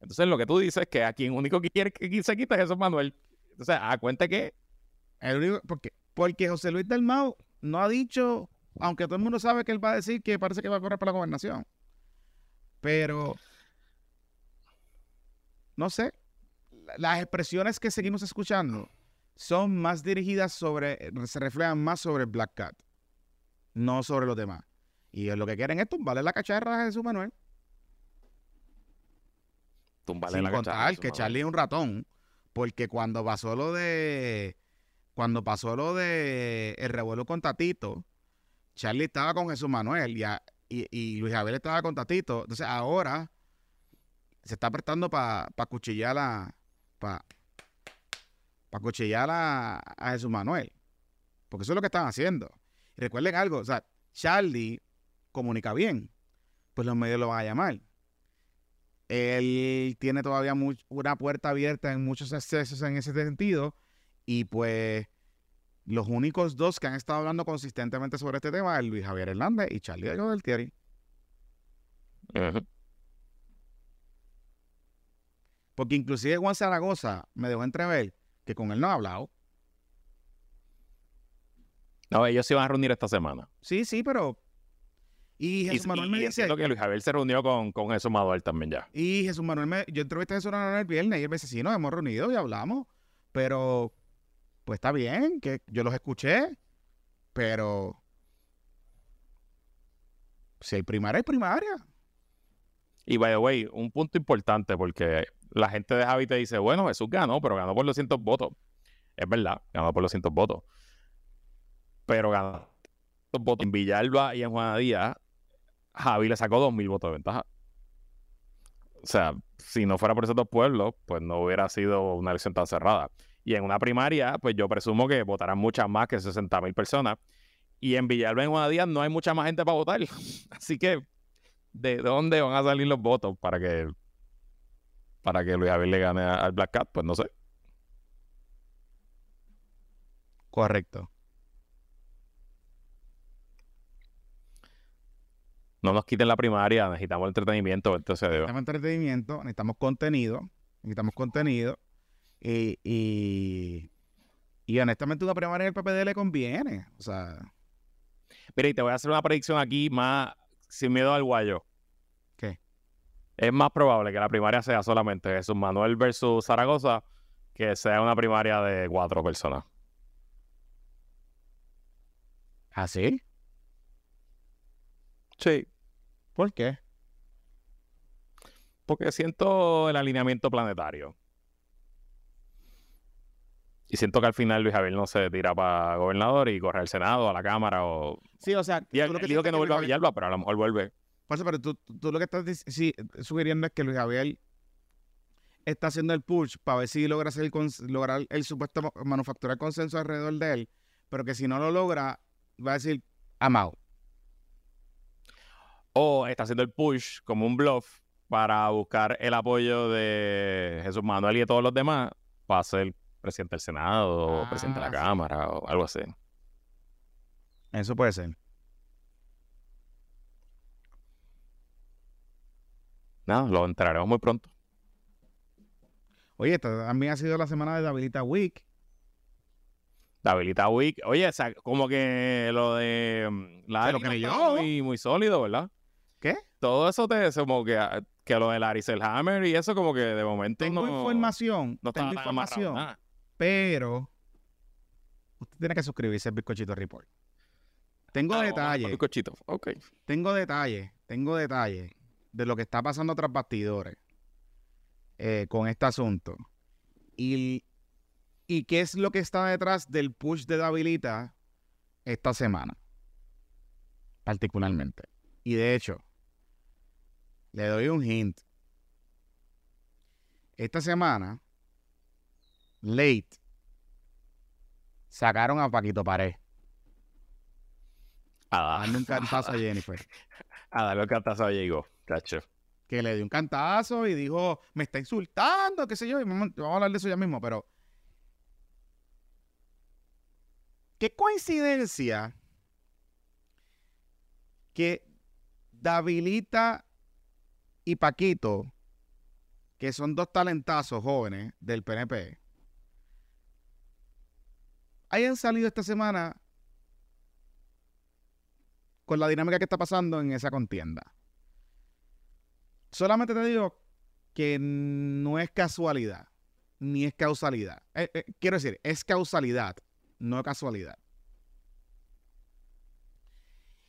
Entonces, lo que tú dices es que a quien único que quiere que se quite es Jesús Manuel. Entonces, a cuenta que El único, porque, porque José Luis Dalmau no ha dicho, aunque todo el mundo sabe que él va a decir que parece que va a correr para la gobernación. Pero, no sé, las expresiones que seguimos escuchando son más dirigidas sobre, se reflejan más sobre el Black Cat, no sobre los demás. Y lo que quieren es tumbarle la cacharra a Jesús Manuel. tumbarle Sin la contar cacharra que. Charlie es un ratón, porque cuando pasó lo de cuando pasó lo de el revuelo con Tatito, Charlie estaba con Jesús Manuel y, a- y, y Luis Javier estaba con Tatito. Entonces ahora se está prestando para cuchillar a para cuchillar a, a Jesús Manuel. Porque eso es lo que están haciendo. Y recuerden algo, o sea, Charlie comunica bien, pues los medios lo van a llamar. Él tiene todavía una puerta abierta en muchos excesos en ese sentido. Y pues los únicos dos que han estado hablando consistentemente sobre este tema es Luis Javier Hernández y Charlie del Thierry. Ujú. Porque inclusive Juan Zaragoza me dejó entrever que con él no ha hablado. No, ellos se iban a reunir esta semana. Sí, sí, pero... Y Y, Jesús Manuel me y dice... que Luis Javier se reunió con, con Jesús Manuel también ya. Y Jesús Manuel me... Yo entrevisté a Jesús Manuel el viernes y él me dice, sí, nos hemos reunido y hablamos. Pero... Pues está bien, que yo los escuché. Pero... Si hay primaria, hay primaria. Y by the way, un punto importante porque la gente de Javi te dice, bueno, Jesús ganó, pero ganó por los cientos votos. Es verdad, ganó por los cientos votos. Pero ganó votos en Villalba y en Juana Díaz, Javi le sacó dos mil votos de ventaja. O sea, si no fuera por esos dos pueblos, pues no hubiera sido una elección tan cerrada. Y en una primaria, pues yo presumo que votarán muchas más que 60 mil personas. Y en Villalba y en Juana Díaz no hay mucha más gente para votar. Así que de dónde van a salir los votos para que para que Luis Javier le gane al Black Cat, pues no sé. Correcto. No nos quiten la primaria, necesitamos entretenimiento, entonces Necesitamos entretenimiento, necesitamos contenido, necesitamos contenido. Y, y, y honestamente una primaria en el PPD le conviene. O sea, Mira, y te voy a hacer una predicción aquí más sin miedo al guayo. Es más probable que la primaria sea solamente Jesús Manuel versus Zaragoza que sea una primaria de cuatro personas. ¿así? Sí. ¿Por qué? Porque siento el alineamiento planetario. Y siento que al final Luis Javier no se tira para gobernador y corre al Senado, a la Cámara o... Sí, o sea, Y él, él dijo que no vuelve a Villalba, pero a lo mejor vuelve. Eso, pero tú, tú- lo que estás sí, sugiriendo es que Luis Javier está haciendo el push para ver si logra, hacer el lograr el supuesto manufacturar consenso alrededor de él, pero que si no lo logra, va a decir, amado. O está haciendo el push como un bluff para buscar el apoyo de Jesús Manuel y de todos los demás para ser presidente del Senado o presidente de la Ah, sí. Cámara o algo así. Eso puede ser. Nada, lo enteraremos muy pronto. Oye, esta también ha sido la semana de Davidita Week. La habilita Week. Oye, o sea, como que lo de mm, la que yo. muy, muy sólido, ¿verdad? ¿Qué? Todo eso te como que, ah, que lo del Aricel Hammer y eso como que de momento Tengo no, información, no tengo amarrado información, pero usted tiene que suscribirse al Bizcochito Report. Tengo Ah, detalles, bizcochito. Ok. tengo detalles tengo detalles de lo que está pasando tras bastidores eh, con este asunto. Y, y qué es lo que está detrás del push de Davilita esta semana. Particularmente. Y de hecho, le doy un hint. Esta semana, late, sacaron a Paquito Pared. A darle un cantazo a Jennifer. A darle un cantazo a Diego, Que le dio un cantazo y dijo, me está insultando, qué sé yo. y Vamos vamos a hablar de eso ya mismo, pero. Qué coincidencia que Davilita y Paquito, que son dos talentazos jóvenes del PNP, hayan salido esta semana con la dinámica que está pasando en esa contienda. Solamente te digo que no es casualidad, ni es causalidad. Eh, eh, quiero decir, es causalidad, no casualidad.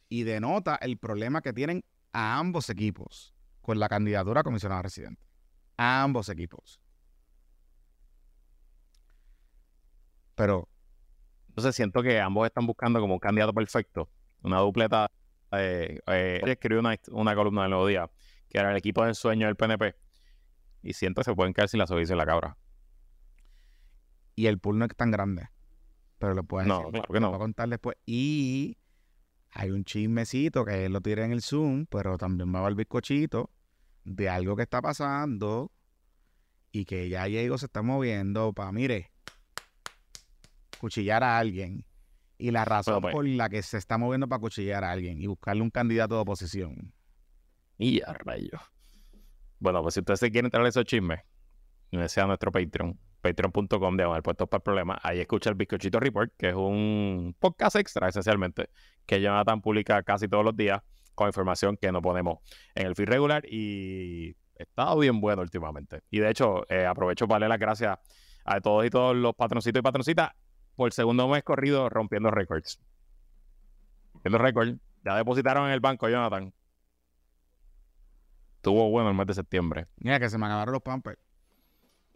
Y denota el problema que tienen a ambos equipos con la candidatura a comisionado residente. A ambos equipos. Pero Entonces siento que ambos están buscando como un candidato perfecto, una dupleta. Eh, eh, escribió una, una columna del Nuevo Día, que era el equipo de ensueño del PNP. Y que se pueden caer si la sobredice la cabra. y el pool no es tan grande. Pero lo puedes No, decir, claro que no. voy a contar después. Y hay un chismecito que él lo tira en el Zoom, pero también va a el bizcochito de algo que está pasando y que ya Diego se está moviendo para, mire, cuchillar a alguien. Y la razón Bueno, pues. por la que se está moviendo para cuchillar a alguien y buscarle un candidato de oposición. Y a rayos. Bueno, pues si ustedes se quieren entrar a esos chismes, únanse a nuestro Patreon, patreon.com de puestos para el problema. Ahí escucha el Bizcochito Report, que es un podcast extra, esencialmente, que Jonathan publica casi todos los días con información que no ponemos en el feed regular y estado bien bueno últimamente. Y de hecho, eh, aprovecho para darle las gracias a todos y todos los patroncitos y patroncitas por segundo mes corrido rompiendo récords. Rompiendo récords. Ya depositaron en el banco, Jonathan. Estuvo bueno el mes de septiembre. Mira que se me acabaron los pampers.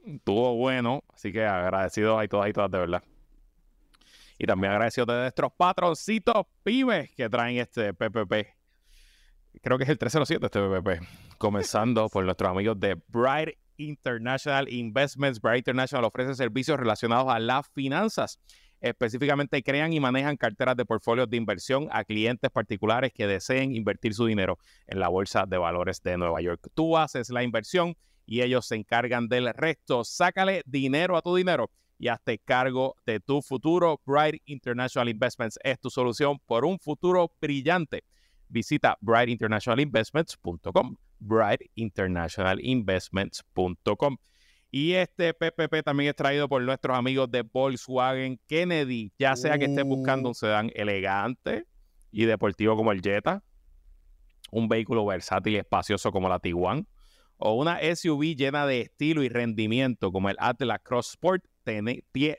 Estuvo bueno, así que agradecidos a todas y todas de verdad. Y también agradecidos de nuestros patroncitos pibes que traen este PPP. Creo que es el 307 este PPP. Comenzando por nuestros amigos de Bright International Investments. Bright International ofrece servicios relacionados a las finanzas. Específicamente crean y manejan carteras de portfolios de inversión a clientes particulares que deseen invertir su dinero en la Bolsa de Valores de Nueva York. Tú haces la inversión y ellos se encargan del resto. Sácale dinero a tu dinero y hazte cargo de tu futuro. Bright International Investments es tu solución por un futuro brillante. Visita brightinternationalinvestments.com. brightinternationalinvestments.com. Y este PPP también es traído por nuestros amigos de Volkswagen Kennedy. Ya sea que estés buscando un sedán elegante y deportivo como el Jetta, un vehículo versátil y espacioso como la Tiguan, o una SUV llena de estilo y rendimiento como el Atlas Cross Sport,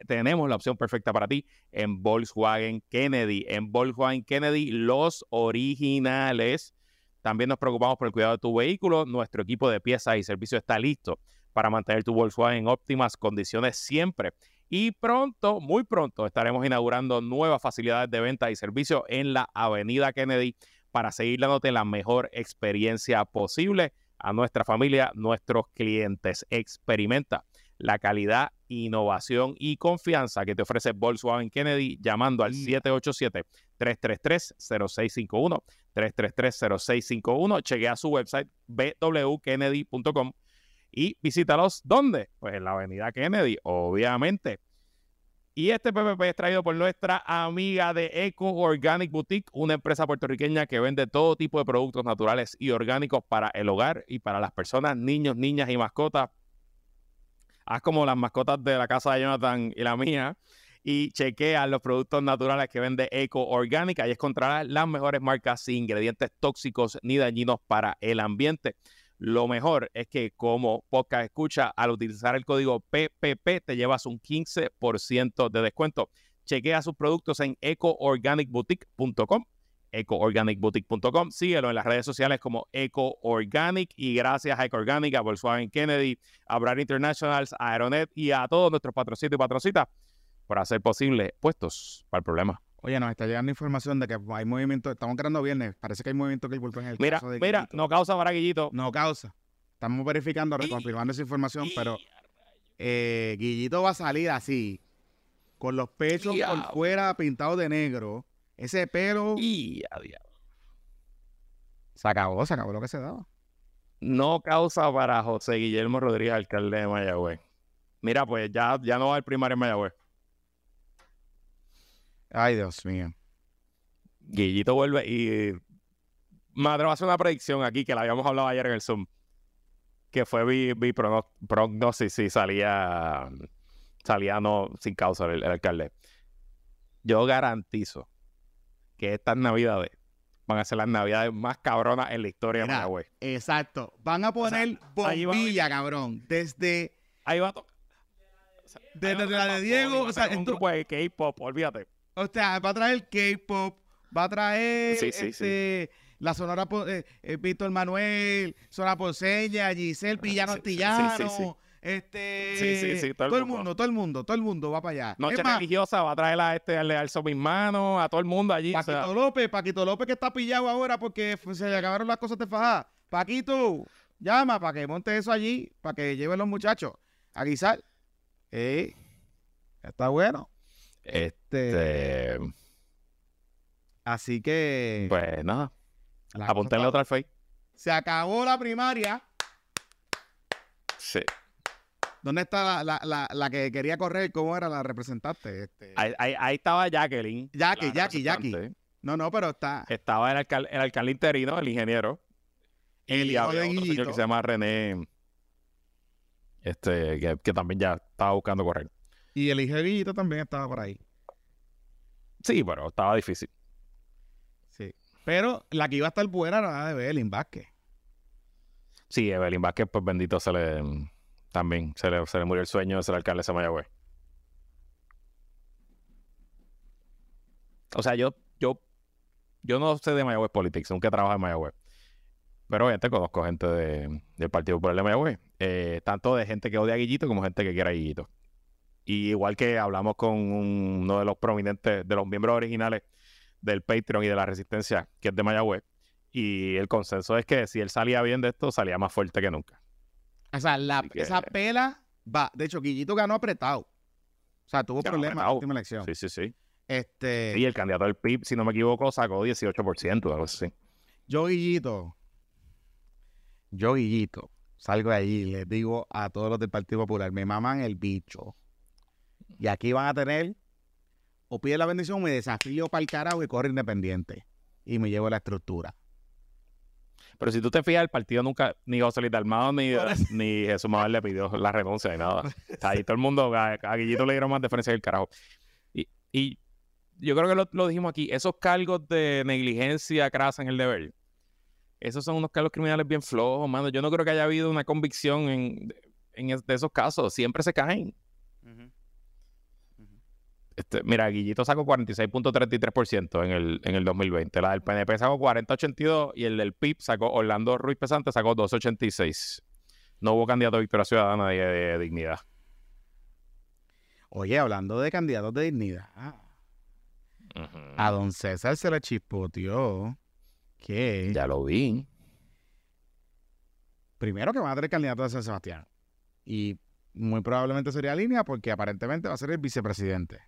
tenemos la opción perfecta para ti en Volkswagen Kennedy. En Volkswagen Kennedy, los originales. También nos preocupamos por el cuidado de tu vehículo. Nuestro equipo de piezas y servicios está listo para mantener tu Volkswagen en óptimas condiciones siempre. Y pronto, muy pronto, estaremos inaugurando nuevas facilidades de venta y servicio en la Avenida Kennedy para seguir dándote la mejor experiencia posible a nuestra familia, nuestros clientes. Experimenta la calidad, innovación y confianza que te ofrece Volkswagen Kennedy llamando al 787-333-0651. 333-0651. Chequea su website bwkennedy.com y visítalos. ¿Dónde? Pues en la avenida Kennedy, obviamente. Y este PPP es traído por nuestra amiga de Eco Organic Boutique, una empresa puertorriqueña que vende todo tipo de productos naturales y orgánicos para el hogar y para las personas, niños, niñas y mascotas. Haz como las mascotas de la casa de Jonathan y la mía y chequea los productos naturales que vende Eco Organic. Ahí encontrarás las mejores marcas sin ingredientes tóxicos ni dañinos para el ambiente. Lo mejor es que como podcast escucha, al utilizar el código PPP te llevas un 15% de descuento. Chequea sus productos en ecoorganicboutique.com, ecoorganicboutique.com. Síguelo en las redes sociales como Eco Organic y gracias a Eco Organic, a Volkswagen Kennedy, a Brand Internationals, a Aeronet y a todos nuestros patrocitos y patrocitas por hacer posible puestos para el problema. Oye, nos está llegando información de que hay movimiento, estamos creando viernes, parece que hay movimiento que el en el Mira, caso de mira, Guillito. no causa para Guillito. No causa. Estamos verificando, reconfirmando esa información, pero eh, Guillito va a salir así, con los pechos por fuera pintados de negro. Ese pelo Y se acabó, se acabó lo que se daba. no causa para José Guillermo Rodríguez, alcalde de Mayagüez. Mira, pues ya, ya no va el primario en Mayagüez. Ay, Dios mío. Guillito vuelve y me atrevo a hacer una predicción aquí que la habíamos hablado ayer en el Zoom. Que fue mi, mi prognosis si salía, salía no sin causa el, el alcalde. Yo garantizo que estas navidades van a ser las navidades más cabronas en la historia Mira, de Mayagüez. Exacto. Van a poner a bombilla, cabrón. Desde, Ahí va a tocar. desde la de Diego. O sea, un grupo de K-pop, olvídate. O sea, va a traer K-pop, va a traer Sí, sí, este, la sonora eh, eh, Víctor Manuel, Sonora Ponceña, Giselle Pillano Sí, sí, sí, Antillano, sí, sí. este Sí, sí, sí, todo todo, el mundo. mundo, todo el mundo, todo el mundo va para allá. Noche más, religiosa va a traer a este, al alzo mis manos, a todo el mundo allí. o sea, Paquito López, Paquito López que está pillado ahora porque se le acabaron las cosas de fajar. Paquito, llama para que monte eso allí, para que lleven los muchachos a guisar. Eh, está bueno. Este, este, así que pues nada, cosa otra al. Se acabó la primaria. Sí. ¿Dónde está la, la, la, la que quería correr? ¿Cómo era la representante? Este... Ahí, ahí- ahí estaba Jacqueline. Jackie, Jackie, Jackie. No, no, pero está. Estaba el, alcal- el alcalde interino, el ingeniero. El y había otro señor que se llama René. Este, que, que también ya estaba buscando correr. Y el hijo de Guillito también estaba por ahí. Sí, pero estaba difícil. Sí. Pero la que iba a estar buena era la de Belín Vázquez. Sí, Evelyn Vázquez, pues bendito se le. También se le, se le murió el sueño de ser alcalde de Mayagüez. O sea, yo, yo, yo no sé de Mayagüez Politics, nunca he trabajado en Mayagüez. Pero obviamente conozco gente de- del Partido Popular de Mayagüez. eh, tanto de gente que odia a Guillito como gente que quiere a Guillito. Y igual que hablamos con un- uno de los prominentes, de los miembros originales del Patreon y de la Resistencia, que es de Mayagüez. Y el consenso es que si él salía bien de esto, salía más fuerte que nunca. O sea, la, Así que- esa pela va. De hecho, Guillito ganó apretado. O sea, tuvo problemas en la última elección. Sí, sí, sí. Este, Y el candidato del PIB, si no me equivoco, sacó 18%, algo así. Yo, Guillito, yo, Guillito, salgo de allí y les digo a todos los del Partido Popular, me maman el bicho. Y aquí van a tener, o pide la bendición, o me desafío para el carajo y corre independiente. Y me llevo la estructura. Pero si tú te fijas, el partido nunca, ni José Luis Dalmado ni, ni Jesús Manuel le pidió la renuncia ni nada. O sea, ahí todo el mundo, a, a Guillito le dieron más diferencia que el carajo. Y, y yo creo que lo, lo dijimos aquí, esos cargos de negligencia crasa en el deber, esos son unos cargos criminales bien flojos, mano. Yo no creo que haya habido una convicción en, en es- de esos casos. Siempre se caen. Este, mira, Guillito sacó 46.33% en el, en el 2020. La del PNP sacó 40.82 y el del PIB sacó, Orlando Ruiz Pesante sacó 2.86. No hubo candidato a Victoria Ciudadana de, de dignidad. Oye, hablando de candidatos de dignidad, a don César se le chispoteó que Ya lo vi. primero que van a tener candidato de San Sebastián. Y muy probablemente sería línea porque aparentemente va a ser el vicepresidente.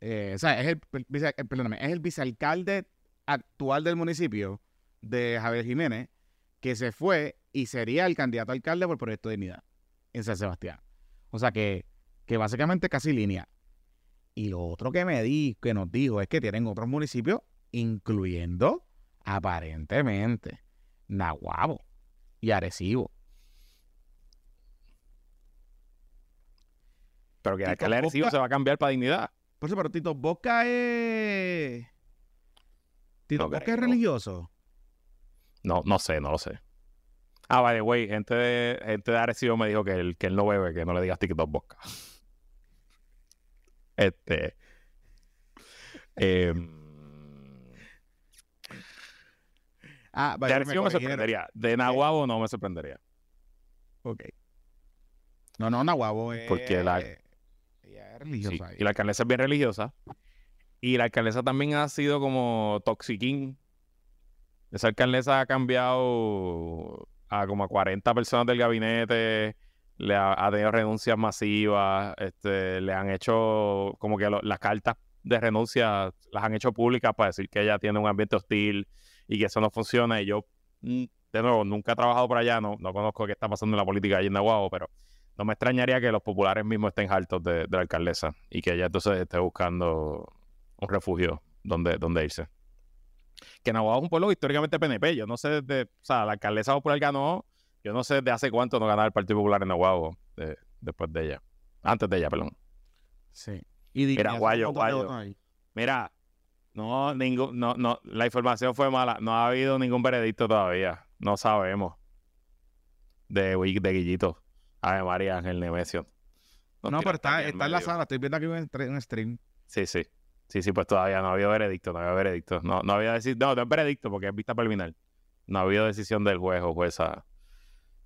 Eh, o sea, es el, eh, perdóname, es el vicealcalde actual del municipio de Javier Jiménez que se fue y sería el candidato a alcalde por Proyecto de Dignidad en San Sebastián. O sea que, que básicamente casi línea. Y lo otro que me di, que nos dijo es que tienen otros municipios, incluyendo aparentemente Nahuabo y Arecibo. Pero que el alcalde de Arecibo se va a cambiar para dignidad. Por eso, pero Tito Bosca es. Tito no, Bosca es religioso. No, no sé, no lo sé. Ah, by the way, gente de, gente de Arecibo me dijo que él, que él no bebe, que no le digas Tito Bosca. Este. Eh, ah, de Arecibo me, me, sorprendería. De Nahuabo no me sorprendería. Ok. No, no, Nahuabo es. Porque la es religiosa. Sí, Y la alcaldesa es bien religiosa. Y la alcaldesa también ha sido como toxiquín. Esa alcaldesa ha cambiado a como a 40 personas del gabinete. Le ha, ha tenido renuncias masivas. Este, le han hecho como que lo- las cartas de renuncia las han hecho públicas para decir que ella tiene un ambiente hostil y que eso no funciona. Y yo, mm, de nuevo, nunca he trabajado por allá, no, no conozco qué está pasando en la política allí en Nahuatl, pero no me extrañaría que los populares mismos estén hartos de, de la alcaldesa y que ella entonces esté buscando un refugio donde, donde irse. Que Nahuatl es un pueblo históricamente PNP. Yo no sé desde, o sea, la alcaldesa popular ganó, yo no sé desde hace cuánto no ganaba el Partido Popular en Nahuatl de- después de ella. Antes de ella, perdón. Sí. Y Mira, Guayo, de Guayo. Mira, no, ningún, no, no, la información fue mala. No ha habido ningún veredicto todavía. No sabemos. De, de Guillito. Ave María Ángel Nemesio. Nos No, pero está, está en la sala. Estoy viendo aquí un, stre- un stream. Sí, sí. Sí, sí, pues todavía no ha habido veredicto, no había veredicto. No, no había decisión, no, no es veredicto porque es vista preliminar. No ha habido decisión del juez o jueza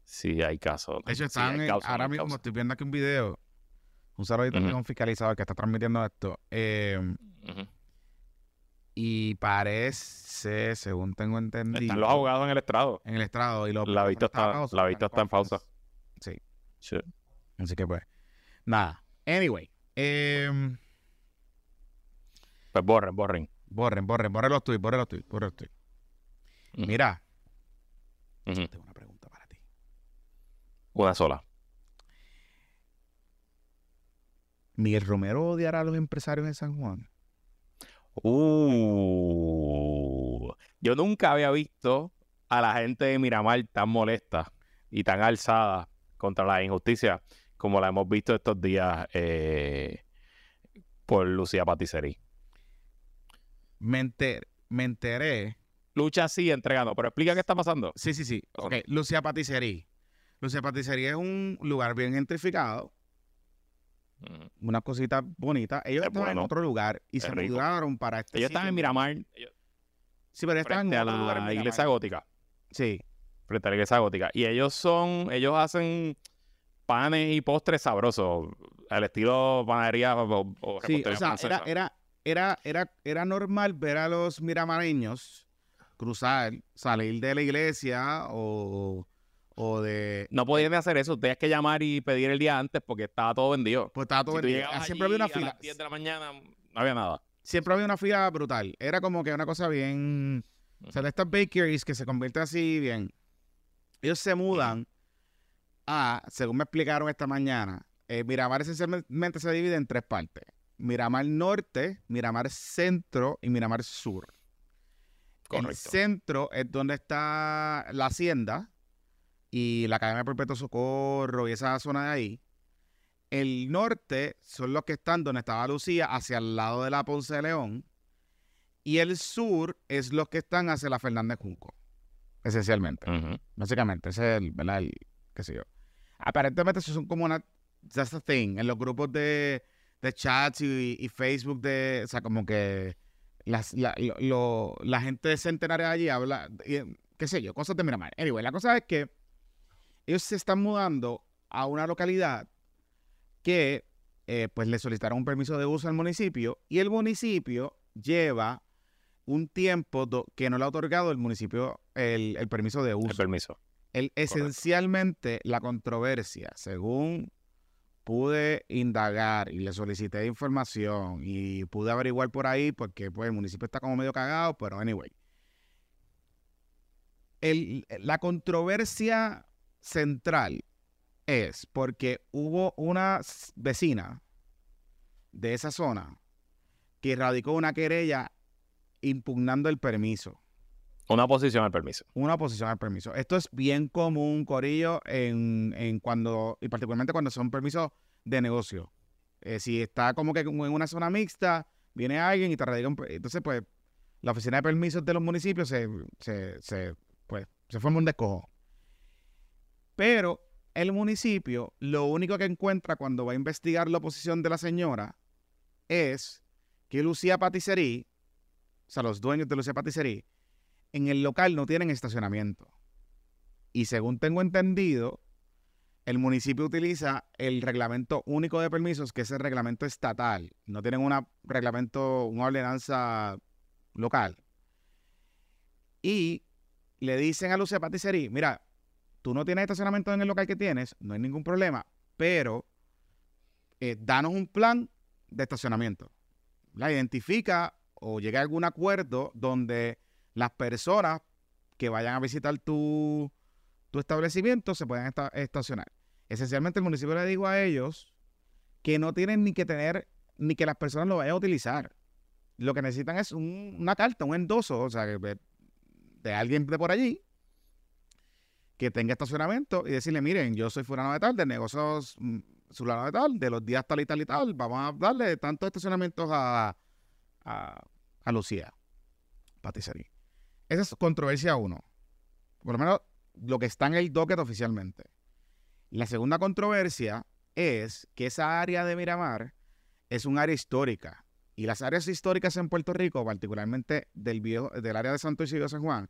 si hay caso. De hecho, están causa no ahora mismo causa. estoy viendo aquí un video. Un saludito Ujú. a un fiscalizador que está transmitiendo esto. eh, Ujú. y parece, según tengo entendido, Están los abogados en el estrado. en el estrado. Y los La vista está, la vista está en pausa. Sí. Sí. Así que pues, nada. Anyway, em, Pues borren, borren. borren, borren, borren los tweets, borren los tweets, borren los tweets. Mira, tengo una pregunta para ti. Una sola. ¿Miguel Romero odiará a los empresarios de San Juan? Uh, yo nunca había visto a la gente de Miramar tan molesta y tan alzada contra la injusticia como la hemos visto estos días eh, por Lucía Paticerí. Me, enter- me enteré. Lucha sí, entrega no, pero explica qué está pasando. Sí, sí, sí. Ok. Lucia Paticería. Lucia Paticería es un lugar bien gentrificado, Mm. una cosita bonita. Ellos Es estaban bueno. en otro lugar y se rico. mudaron para este Ellos están en sitio. Miramar, ellos- Sí, pero ellos estaban en a otro lugar en la iglesia gótica. Sí. Frente a la iglesia gótica. Y ellos son, ellos hacen panes y postres sabrosos, al estilo panadería o, o Sí, o sea, era, era, era, era, era normal ver a los miramareños cruzar, salir de la iglesia o, o de... No podían hacer eso, tenías que llamar y pedir el día antes porque estaba todo vendido. Pues estaba todo Si vendido. Siempre había una allí a fila. las 10 de la mañana, no había nada. Siempre había una fila brutal. Era como que una cosa bien... O sea, de estas bakeries que se convierten así bien. Ellos se mudan a, según me explicaron esta mañana, eh, Miramar esencialmente se divide en tres partes. Miramar Norte, Miramar Centro y Miramar Sur. El Correcto. centro es donde está la hacienda y la Academia Perpetuo Socorro y esa zona de ahí. El norte son los que están donde estaba Lucía, hacia el lado de la Ponce de León. Y el sur es los que están hacia la Fernández Junco, esencialmente. Básicamente, ese es el, ¿verdad? El, qué sé yo. Aparentemente eso son como una, that's the thing, en los grupos de, de chats y, y Facebook de, o sea, como que las, la, lo- lo- la gente centenaria allí habla, y, qué sé yo, cosas de Miramar. Anyway, la cosa es que ellos se están mudando a una localidad que eh, pues le solicitaron un permiso de uso al municipio y el municipio lleva un tiempo do- que no le ha otorgado el municipio el, el permiso de El uso. permiso. El- esencialmente la controversia, según pude indagar y le solicité información y pude averiguar por ahí porque pues el municipio está como medio cagado, pero anyway. El- la controversia central es porque hubo una vecina de esa zona que radicó una querella impugnando el permiso Una oposición al permiso. una oposición al permiso. Esto es bien común, Corillo, en, en cuando, y particularmente cuando son permisos de negocio. Eh, si está como que en una zona mixta, viene alguien y te radica un Entonces, pues, la oficina de permisos de los municipios se, se, se, pues, se forma un descojo. Pero el municipio, lo único que encuentra cuando va a investigar la oposición de la señora es que Lucía Paticerí, o sea, los dueños de Lucía Paticerí, en el local no tienen estacionamiento. Y según tengo entendido, el municipio utiliza el reglamento único de permisos, que es el reglamento estatal. No tienen un reglamento, una ordenanza local. Y le dicen a Lucia Patisserie, mira, tú no tienes estacionamiento en el local que tienes, no hay ningún problema, pero eh, danos un plan de estacionamiento. La identifica o llega a algún acuerdo donde las personas que vayan a visitar tu, establecimiento se puedan estacionar. Esencialmente el municipio le dijo a ellos que no tienen ni que tener, ni que las personas lo vayan a utilizar. Lo que necesitan es una carta, un endoso, o sea, de alguien de por allí que tenga estacionamiento y decirle, miren, yo soy fulano de tal, de negocios mm, fulano de tal, de los días tal y tal y tal, vamos a darle tantos estacionamientos a, a, a Lucía Patisserie. Esa es controversia uno. Por lo menos lo que está en el docket oficialmente. La segunda controversia es que esa área de Miramar es un área histórica. Y las áreas históricas en Puerto Rico, particularmente del, viejo, del área de Santo Isidro San Juan,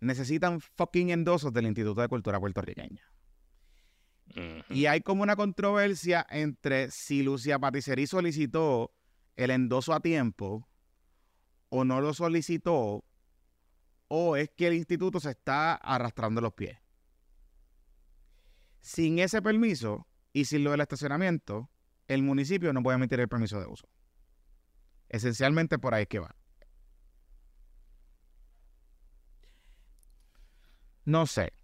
necesitan fucking endosos del Instituto de Cultura Puertorriqueña. Y hay como una controversia entre si Lucia Patisserie solicitó el endoso a tiempo o no lo solicitó, o es que el instituto se está arrastrando los pies. Sin ese permiso y sin lo del estacionamiento, el municipio no puede emitir el permiso de uso. Esencialmente por ahí es que va. No sé.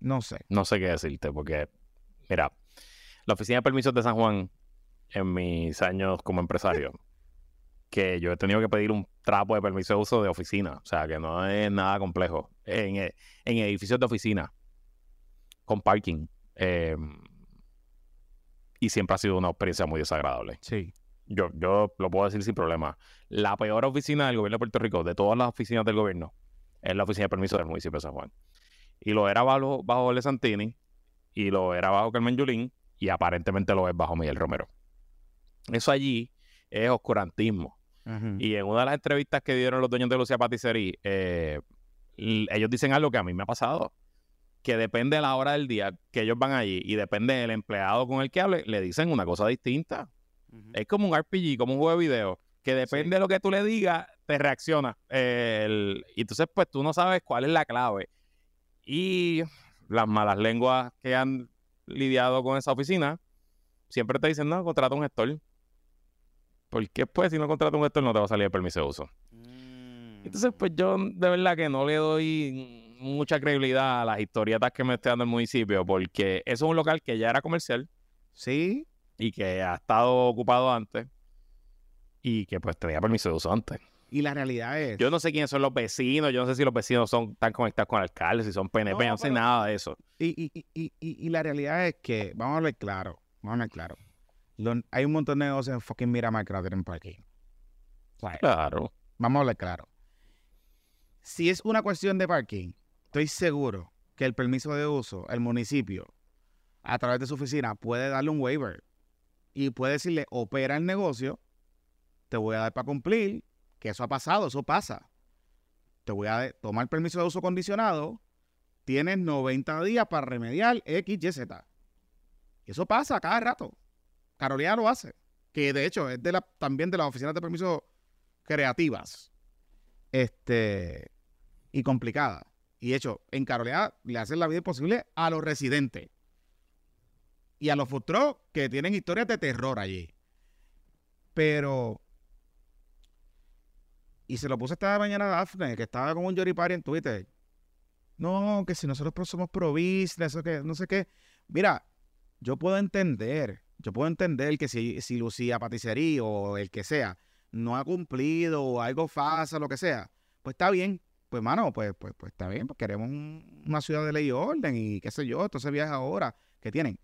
No sé. No sé qué decirte, porque, mira, la oficina de permisos de San Juan, en mis años como empresario, que yo he tenido que pedir un trapo de permiso de uso de oficina, o sea, que no es nada complejo, en, e, edificios de oficina, con parking. Em, y siempre ha sido una experiencia muy desagradable. Sí. Yo, yo lo puedo decir sin problema. La peor oficina del gobierno de Puerto Rico, de todas las oficinas del gobierno, es la oficina de permiso del municipio de San Juan. Y lo era bajo, bajo Le Santini, y lo era bajo Carmen Yulín, y aparentemente lo es bajo Miguel Romero. Eso allí es oscurantismo. Y en una de las entrevistas que dieron los dueños de Lucía Patisserie, eh, ellos dicen algo que a mí me ha pasado, que depende de la hora del día que ellos van allí y depende del empleado con el que hable, le dicen una cosa distinta. Es como un RPG, como un juego de video, que depende de lo que tú le digas, te reacciona. y entonces, pues tú no sabes cuál es la clave. Y las malas lenguas que han lidiado con esa oficina siempre te dicen, no, contrata un gestor. Porque pues si no contrata un gestor no te va a salir el permiso de uso. Mm. Entonces, pues yo de verdad que no le doy mucha credibilidad a las historietas que me esté dando el municipio, porque eso es un local que ya era comercial. Sí. Y que ha estado ocupado antes. Y que pues tenía permiso de uso antes. Y la realidad es. Yo no sé quiénes son los vecinos, yo no sé si los vecinos son tan conectados con alcaldes, si son PNP, no, sé nada de eso. Y, y, y, y, la realidad es que, vamos a ver claro, vamos a ver claro. Hay un montón de negocios en fucking Miramar que no tienen parking. claro. Vamos a hablar claro. Si es una cuestión de parking, estoy seguro que el permiso de uso, el municipio, a través de su oficina, puede darle un waiver y puede decirle, opera el negocio, te voy a dar para cumplir, que eso ha pasado, eso pasa. Te voy a tomar permiso de uso condicionado, tienes 90 días para remediar X, Y, Z. Eso pasa cada rato. Carolina lo hace. Que de hecho es de la, también de las oficinas de permiso creativas. Este. Y complicada. Y de hecho, en Carolina le hacen la vida imposible a los residentes. Y a los food que tienen historias de terror allí. Pero y se lo puse esta mañana a Daphne, que estaba con un Yoripari en Twitter. No, que si nosotros somos pro business, eso que no sé qué. Mira, yo puedo entender, yo puedo entender que si, si Lucía Paticería o el que sea no ha cumplido o algo falsa, lo que sea, pues está bien. Pues, mano, pues, pues, pues está bien, pues queremos una ciudad de ley y orden y qué sé yo, entonces viaja ahora que tienen.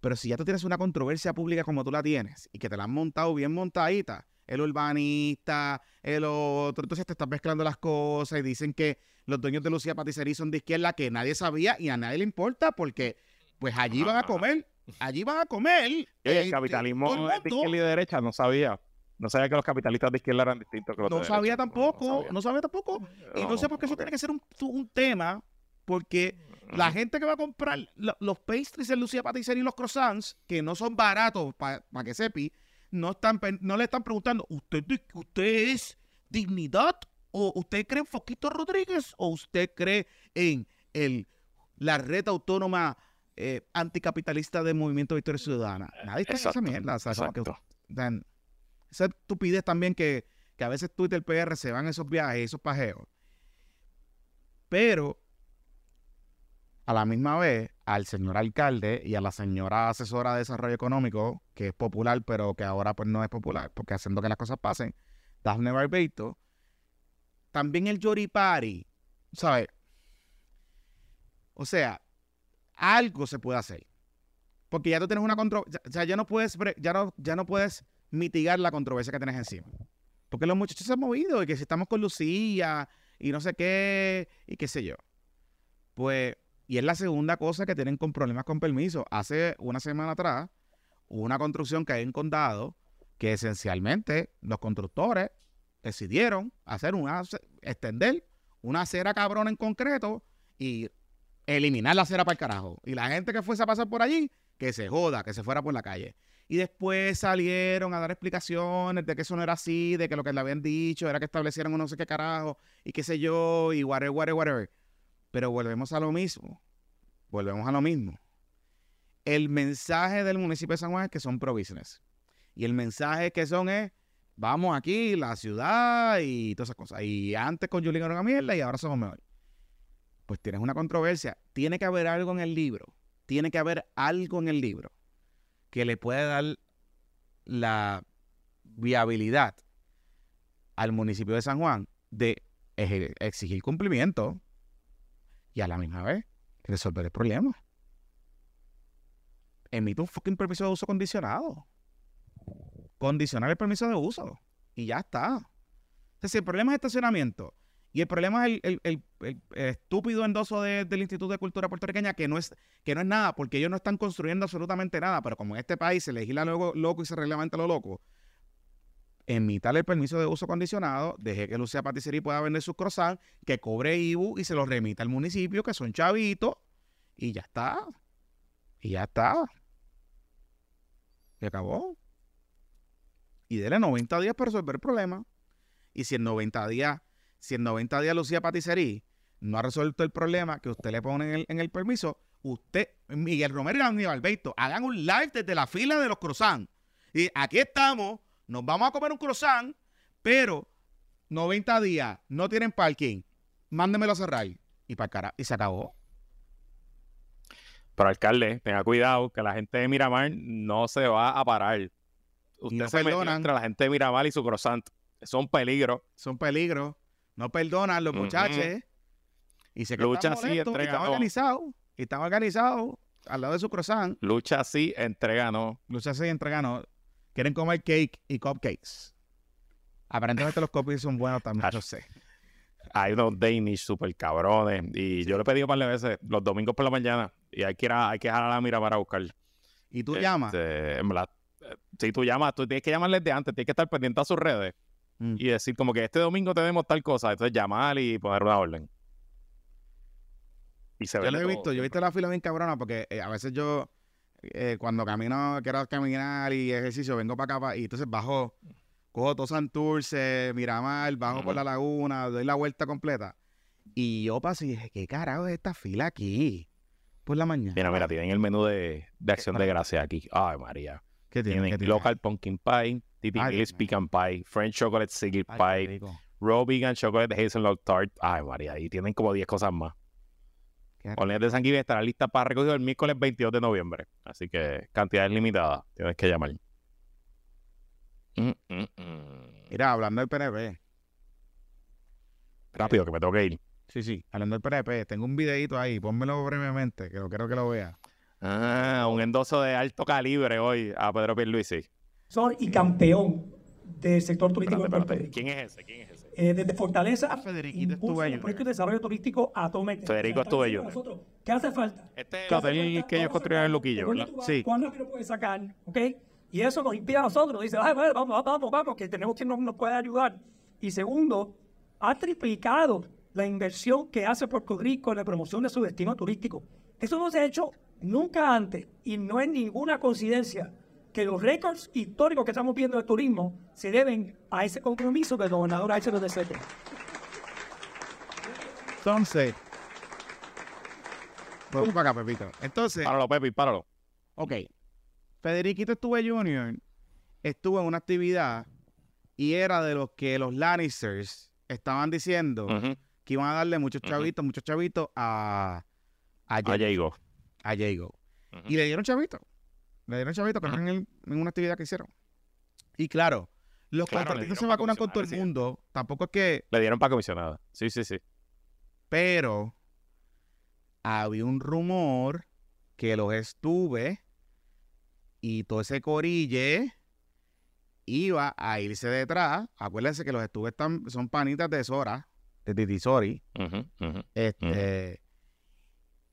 Pero si ya tú tienes una controversia pública como tú la tienes y que te la han montado bien montadita, el urbanista, el otro. Entonces te estás mezclando las cosas y dicen que los dueños de Lucía Paticería son de izquierda que nadie sabía y a nadie le importa porque pues allí van a comer, allí van a comer. el eh, capitalismo de izquierda y de derecha no sabía. No sabía que los capitalistas de izquierda eran distintos que los No de sabía derecha. tampoco, sabía. no sabía tampoco. Y no sé por qué eso tiene que ser un, un tema, porque la gente que va a comprar lo- los pastries en Lucía Patisserie y los croissants, que no son baratos para que sepi, no, están, no le están preguntando, ¿usted, ¿usted es dignidad? ¿O usted cree en Foquito Rodríguez? ¿O usted cree en el, la red autónoma eh, anticapitalista del Movimiento Victoria Ciudadana? Nadie está en esa Exacto, mierda. exacto. Dan, esa estupidez también que, que a veces Twitter PR se van esos viajes, esos pajeos. Pero a la misma vez, al señor alcalde y a la señora asesora de desarrollo económico, que es popular, pero que ahora pues no es popular, porque haciendo que las cosas pasen, Daphne Barbeito, también el Yoripari, ¿sabes? O sea, algo se puede hacer. Porque ya tú tienes una controversia, o sea, ya no puedes, ya no, ya no puedes mitigar la controversia que tienes encima. Porque los muchachos se han movido y que si estamos con Lucía y no sé qué y qué sé yo. Pues, y es la segunda cosa que tienen con problemas con permiso. Hace una semana atrás, hubo una construcción que hay en condado que esencialmente los constructores decidieron hacer una, extender una acera cabrón en concreto y eliminar la acera para el carajo. Y la gente que fuese a pasar por allí, que se joda, que se fuera por la calle. Y después salieron a dar explicaciones de que eso no era así, de que lo que le habían dicho era que establecieran un no sé qué carajo, y qué sé yo, y whatever, whatever, whatever. Pero volvemos a lo mismo. Volvemos a lo mismo. El mensaje del municipio de San Juan es que son pro business. Y el mensaje que son es, vamos aquí, la ciudad y todas esas cosas. Y antes con Julián era una mierda y ahora somos mejor. Pues tienes una controversia. Tiene que haber algo en el libro. Tiene que haber algo en el libro que le pueda dar la viabilidad al municipio de San Juan de exigir cumplimiento y a la misma vez resolver el problema. Emite un fucking permiso de uso condicionado. Condicionar el permiso de uso. Y ya está. Sea, si el problema es estacionamiento y el problema es el, estúpido endoso de- del Instituto de Cultura Puertorriqueña, que no, es, que no es nada, porque ellos no están construyendo absolutamente nada, pero como en este país se legisla loco y se reglamenta lo loco, emitarle el permiso de uso condicionado, deje que Lucía Patisserie pueda vender sus croissants, que cobre IBU y se los remita al municipio, que son chavitos, y ya está. Y ya está. Y acabó. Y dele 90 días para resolver el problema. Y si en 90 días, si en 90 días Lucía Patisserie no ha resuelto el problema que usted le pone en el, en el permiso, usted, Miguel Romero y Aníbal Beito, hagan un live desde la fila de los croissants. Y aquí estamos, nos vamos a comer un croissant, pero 90 días, no tienen parking, mándemelo a cerrar. Y para cara, y se acabó. Pero alcalde, tenga cuidado que la gente de Miramar no se va a parar. Usted no se metió entre la gente de Miramar y su croissant. Son peligro. Son peligros, no perdonan los muchachos. Y se Lucha así, molestos, y entrega están organizados, y están organizados al lado de su croissant. Lucha así, entrega no. Lucha se entrega, no. Quieren comer cake y cupcakes. Aparentemente los cupcakes son buenos también, yo sé. Hay unos Danish super cabrones. Y yo le he pedido un par de veces los domingos por la mañana. Y hay que ir a, hay que jalar a Miramar a buscar. Y tú Este, llamas. en verdad, eh, si tú llamas, tú tienes que llamarles de antes, tienes que estar pendiente a sus redes Mm. y decir como que este domingo tenemos tal cosa, entonces llamar y poner una orden. Y se Yo vende lo he visto, yo he visto la fila bien cabrona porque eh, a veces yo eh, cuando camino, quiero caminar y ejercicio, vengo para acá pa- y entonces bajo, cojo todo Santurce, Miramar, bajo por Ujú. la laguna, doy la vuelta completa. Y yo paso y dije, ¿qué carajo es esta fila aquí? Por la mañana. Mira, mira, tienen el menú de, de acción de gracia aquí. Ay, María. ¿Qué? Tienen ¿Qué tiene? local pumpkin pie, Titi mío. pecan pie, French chocolate qué pie, raw vegan chocolate hazelnut tart. Ay, María, y tienen como 10 cosas más. Horneas de San Guive estará lista para recogido el miércoles 22 de noviembre. Así que cantidades limitadas. Tienes que llamar. Mm, mm, mm. Mira, hablando del PNP. Rápido, que me tengo que ir. Sí, sí, hablando del PNP, tengo un videito ahí, pónmelo brevemente, que lo quiero que lo vea. Ah, un endoso de alto calibre hoy a Pedro Pierluisi. Son y campeón del sector turístico Espérate, de Puerto espérate. Rico. ¿Quién es ese? ¿Quién es ese? Eh, desde Fortaleza, Federiquito impulso Estubello. de proyectos de desarrollo turístico a todo México. Federico Estubello. ¿Qué hace falta? Este es ¿Qué el que ellos Vamos construyeron en sacarlo. Luquillo. Sí. ¿Cuán rápido puedes sacar? ¿Ok? Y eso nos impide a nosotros. Dice, "Ay, bueno, vamos, vamos, vamos, que tenemos quien nos, nos puede ayudar. Y segundo, ha triplicado la inversión que hace Puerto Rico en la promoción de su destino turístico. Eso no se ha hecho nunca antes y no es ninguna coincidencia que los récords históricos que estamos viendo de turismo se deben a ese compromiso del gobernador Álvaro de Sete. Entonces, vamos para acá, Pepito. Entonces, Páralo, Pepe, páralo. ok, Federiquito Estuve Junior estuvo en una actividad y era de los que los Lannisters estaban diciendo que iban a darle muchos chavitos, muchos chavitos a, a, A Jago. A Jago. Y le dieron chavitos. Le dieron chavitos que están en, en una actividad que hicieron. Y claro, los Claro, contratistas se vacunan con todo el mundo. Tampoco es que Le dieron para comisionada. Sí, sí, sí. Pero había un rumor que los estuve y todo ese corille iba a irse detrás. Acuérdense que los estuve están, son panitas de Sora, de Titi Sori, Ujú, ujú. este,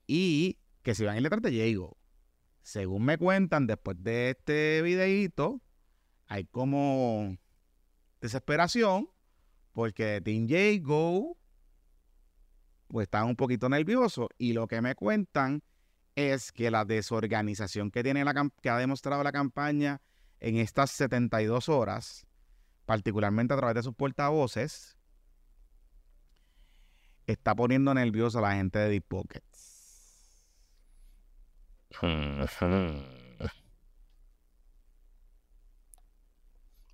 y que se iban a ir detrás de Diego. Según me cuentan, después de este videíto, hay como desesperación porque Team Jago pues están un poquito nerviosos y lo que me cuentan es que la desorganización que tiene la que ha demostrado la campaña en estas 72 horas, particularmente a través de sus portavoces, está poniendo nerviosa a la gente de Deep Pockets.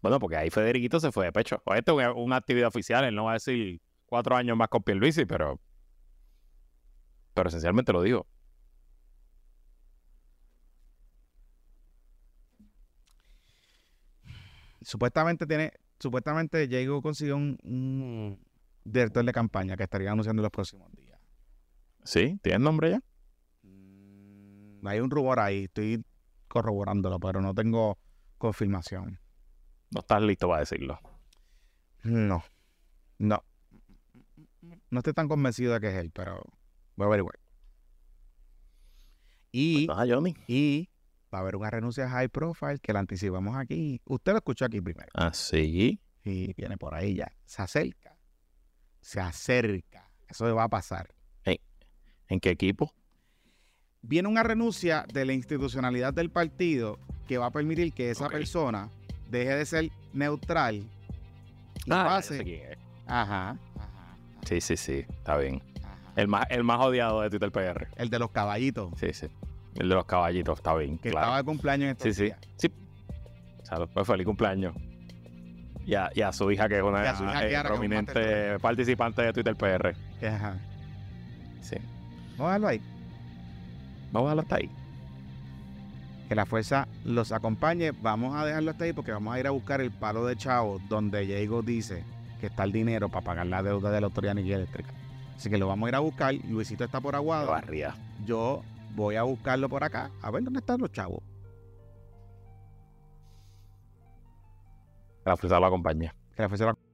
Bueno, porque ahí Federiquito se fue de pecho. O Esto es una, una actividad oficial, él no va a decir cuatro años más con Pierluisi, pero... Pero esencialmente lo digo. Supuestamente tiene, supuestamente Jago consiguió un, un director de campaña que estaría anunciando en los próximos días. ¿Sí? ¿Tienes nombre ya? Hay un rumor ahí, estoy corroborándolo, pero no tengo confirmación. No estás listo para decirlo. No, no. No estoy tan convencido de que es él, pero voy a averiguar. Y, Ah, Johnny. y va a haber una renuncia high profile que la anticipamos aquí. Usted lo escuchó aquí primero. Ah, sí. Y viene por ahí ya. Se acerca. Se acerca. Eso va a pasar. ¿En qué equipo? Viene una renuncia de la institucionalidad del partido que va a permitir que esa persona deje de ser neutral y Ah, pase. Ajá, ajá, Sí, sí, sí. Está bien. ajá. El más, el más odiado de Twitter PR. El de los caballitos, Sí, sí. El de los caballitos. Está bien. que claro. estaba de cumpleaños en estos Sí, sí. días. Sí. Salud, pues feliz cumpleaños. Y a, y a su hija, que es una eh, prominente participante de Twitter PR. Ajá. Sí. Vamos a dejarlo ahí. Vamos a dejarlo hasta ahí. Que la fuerza los acompañe. Vamos a dejarlo hasta ahí porque vamos a ir a buscar el palo de chavo donde Diego dice que está el dinero para pagar la deuda de la Autoridad de Eléctrica. Así que lo vamos a ir a buscar. Luisito está por Aguado. barría. Yo voy a buscarlo por acá. A ver dónde están los chavos. Que la fuerza lo acompañe. Que la fuerza lo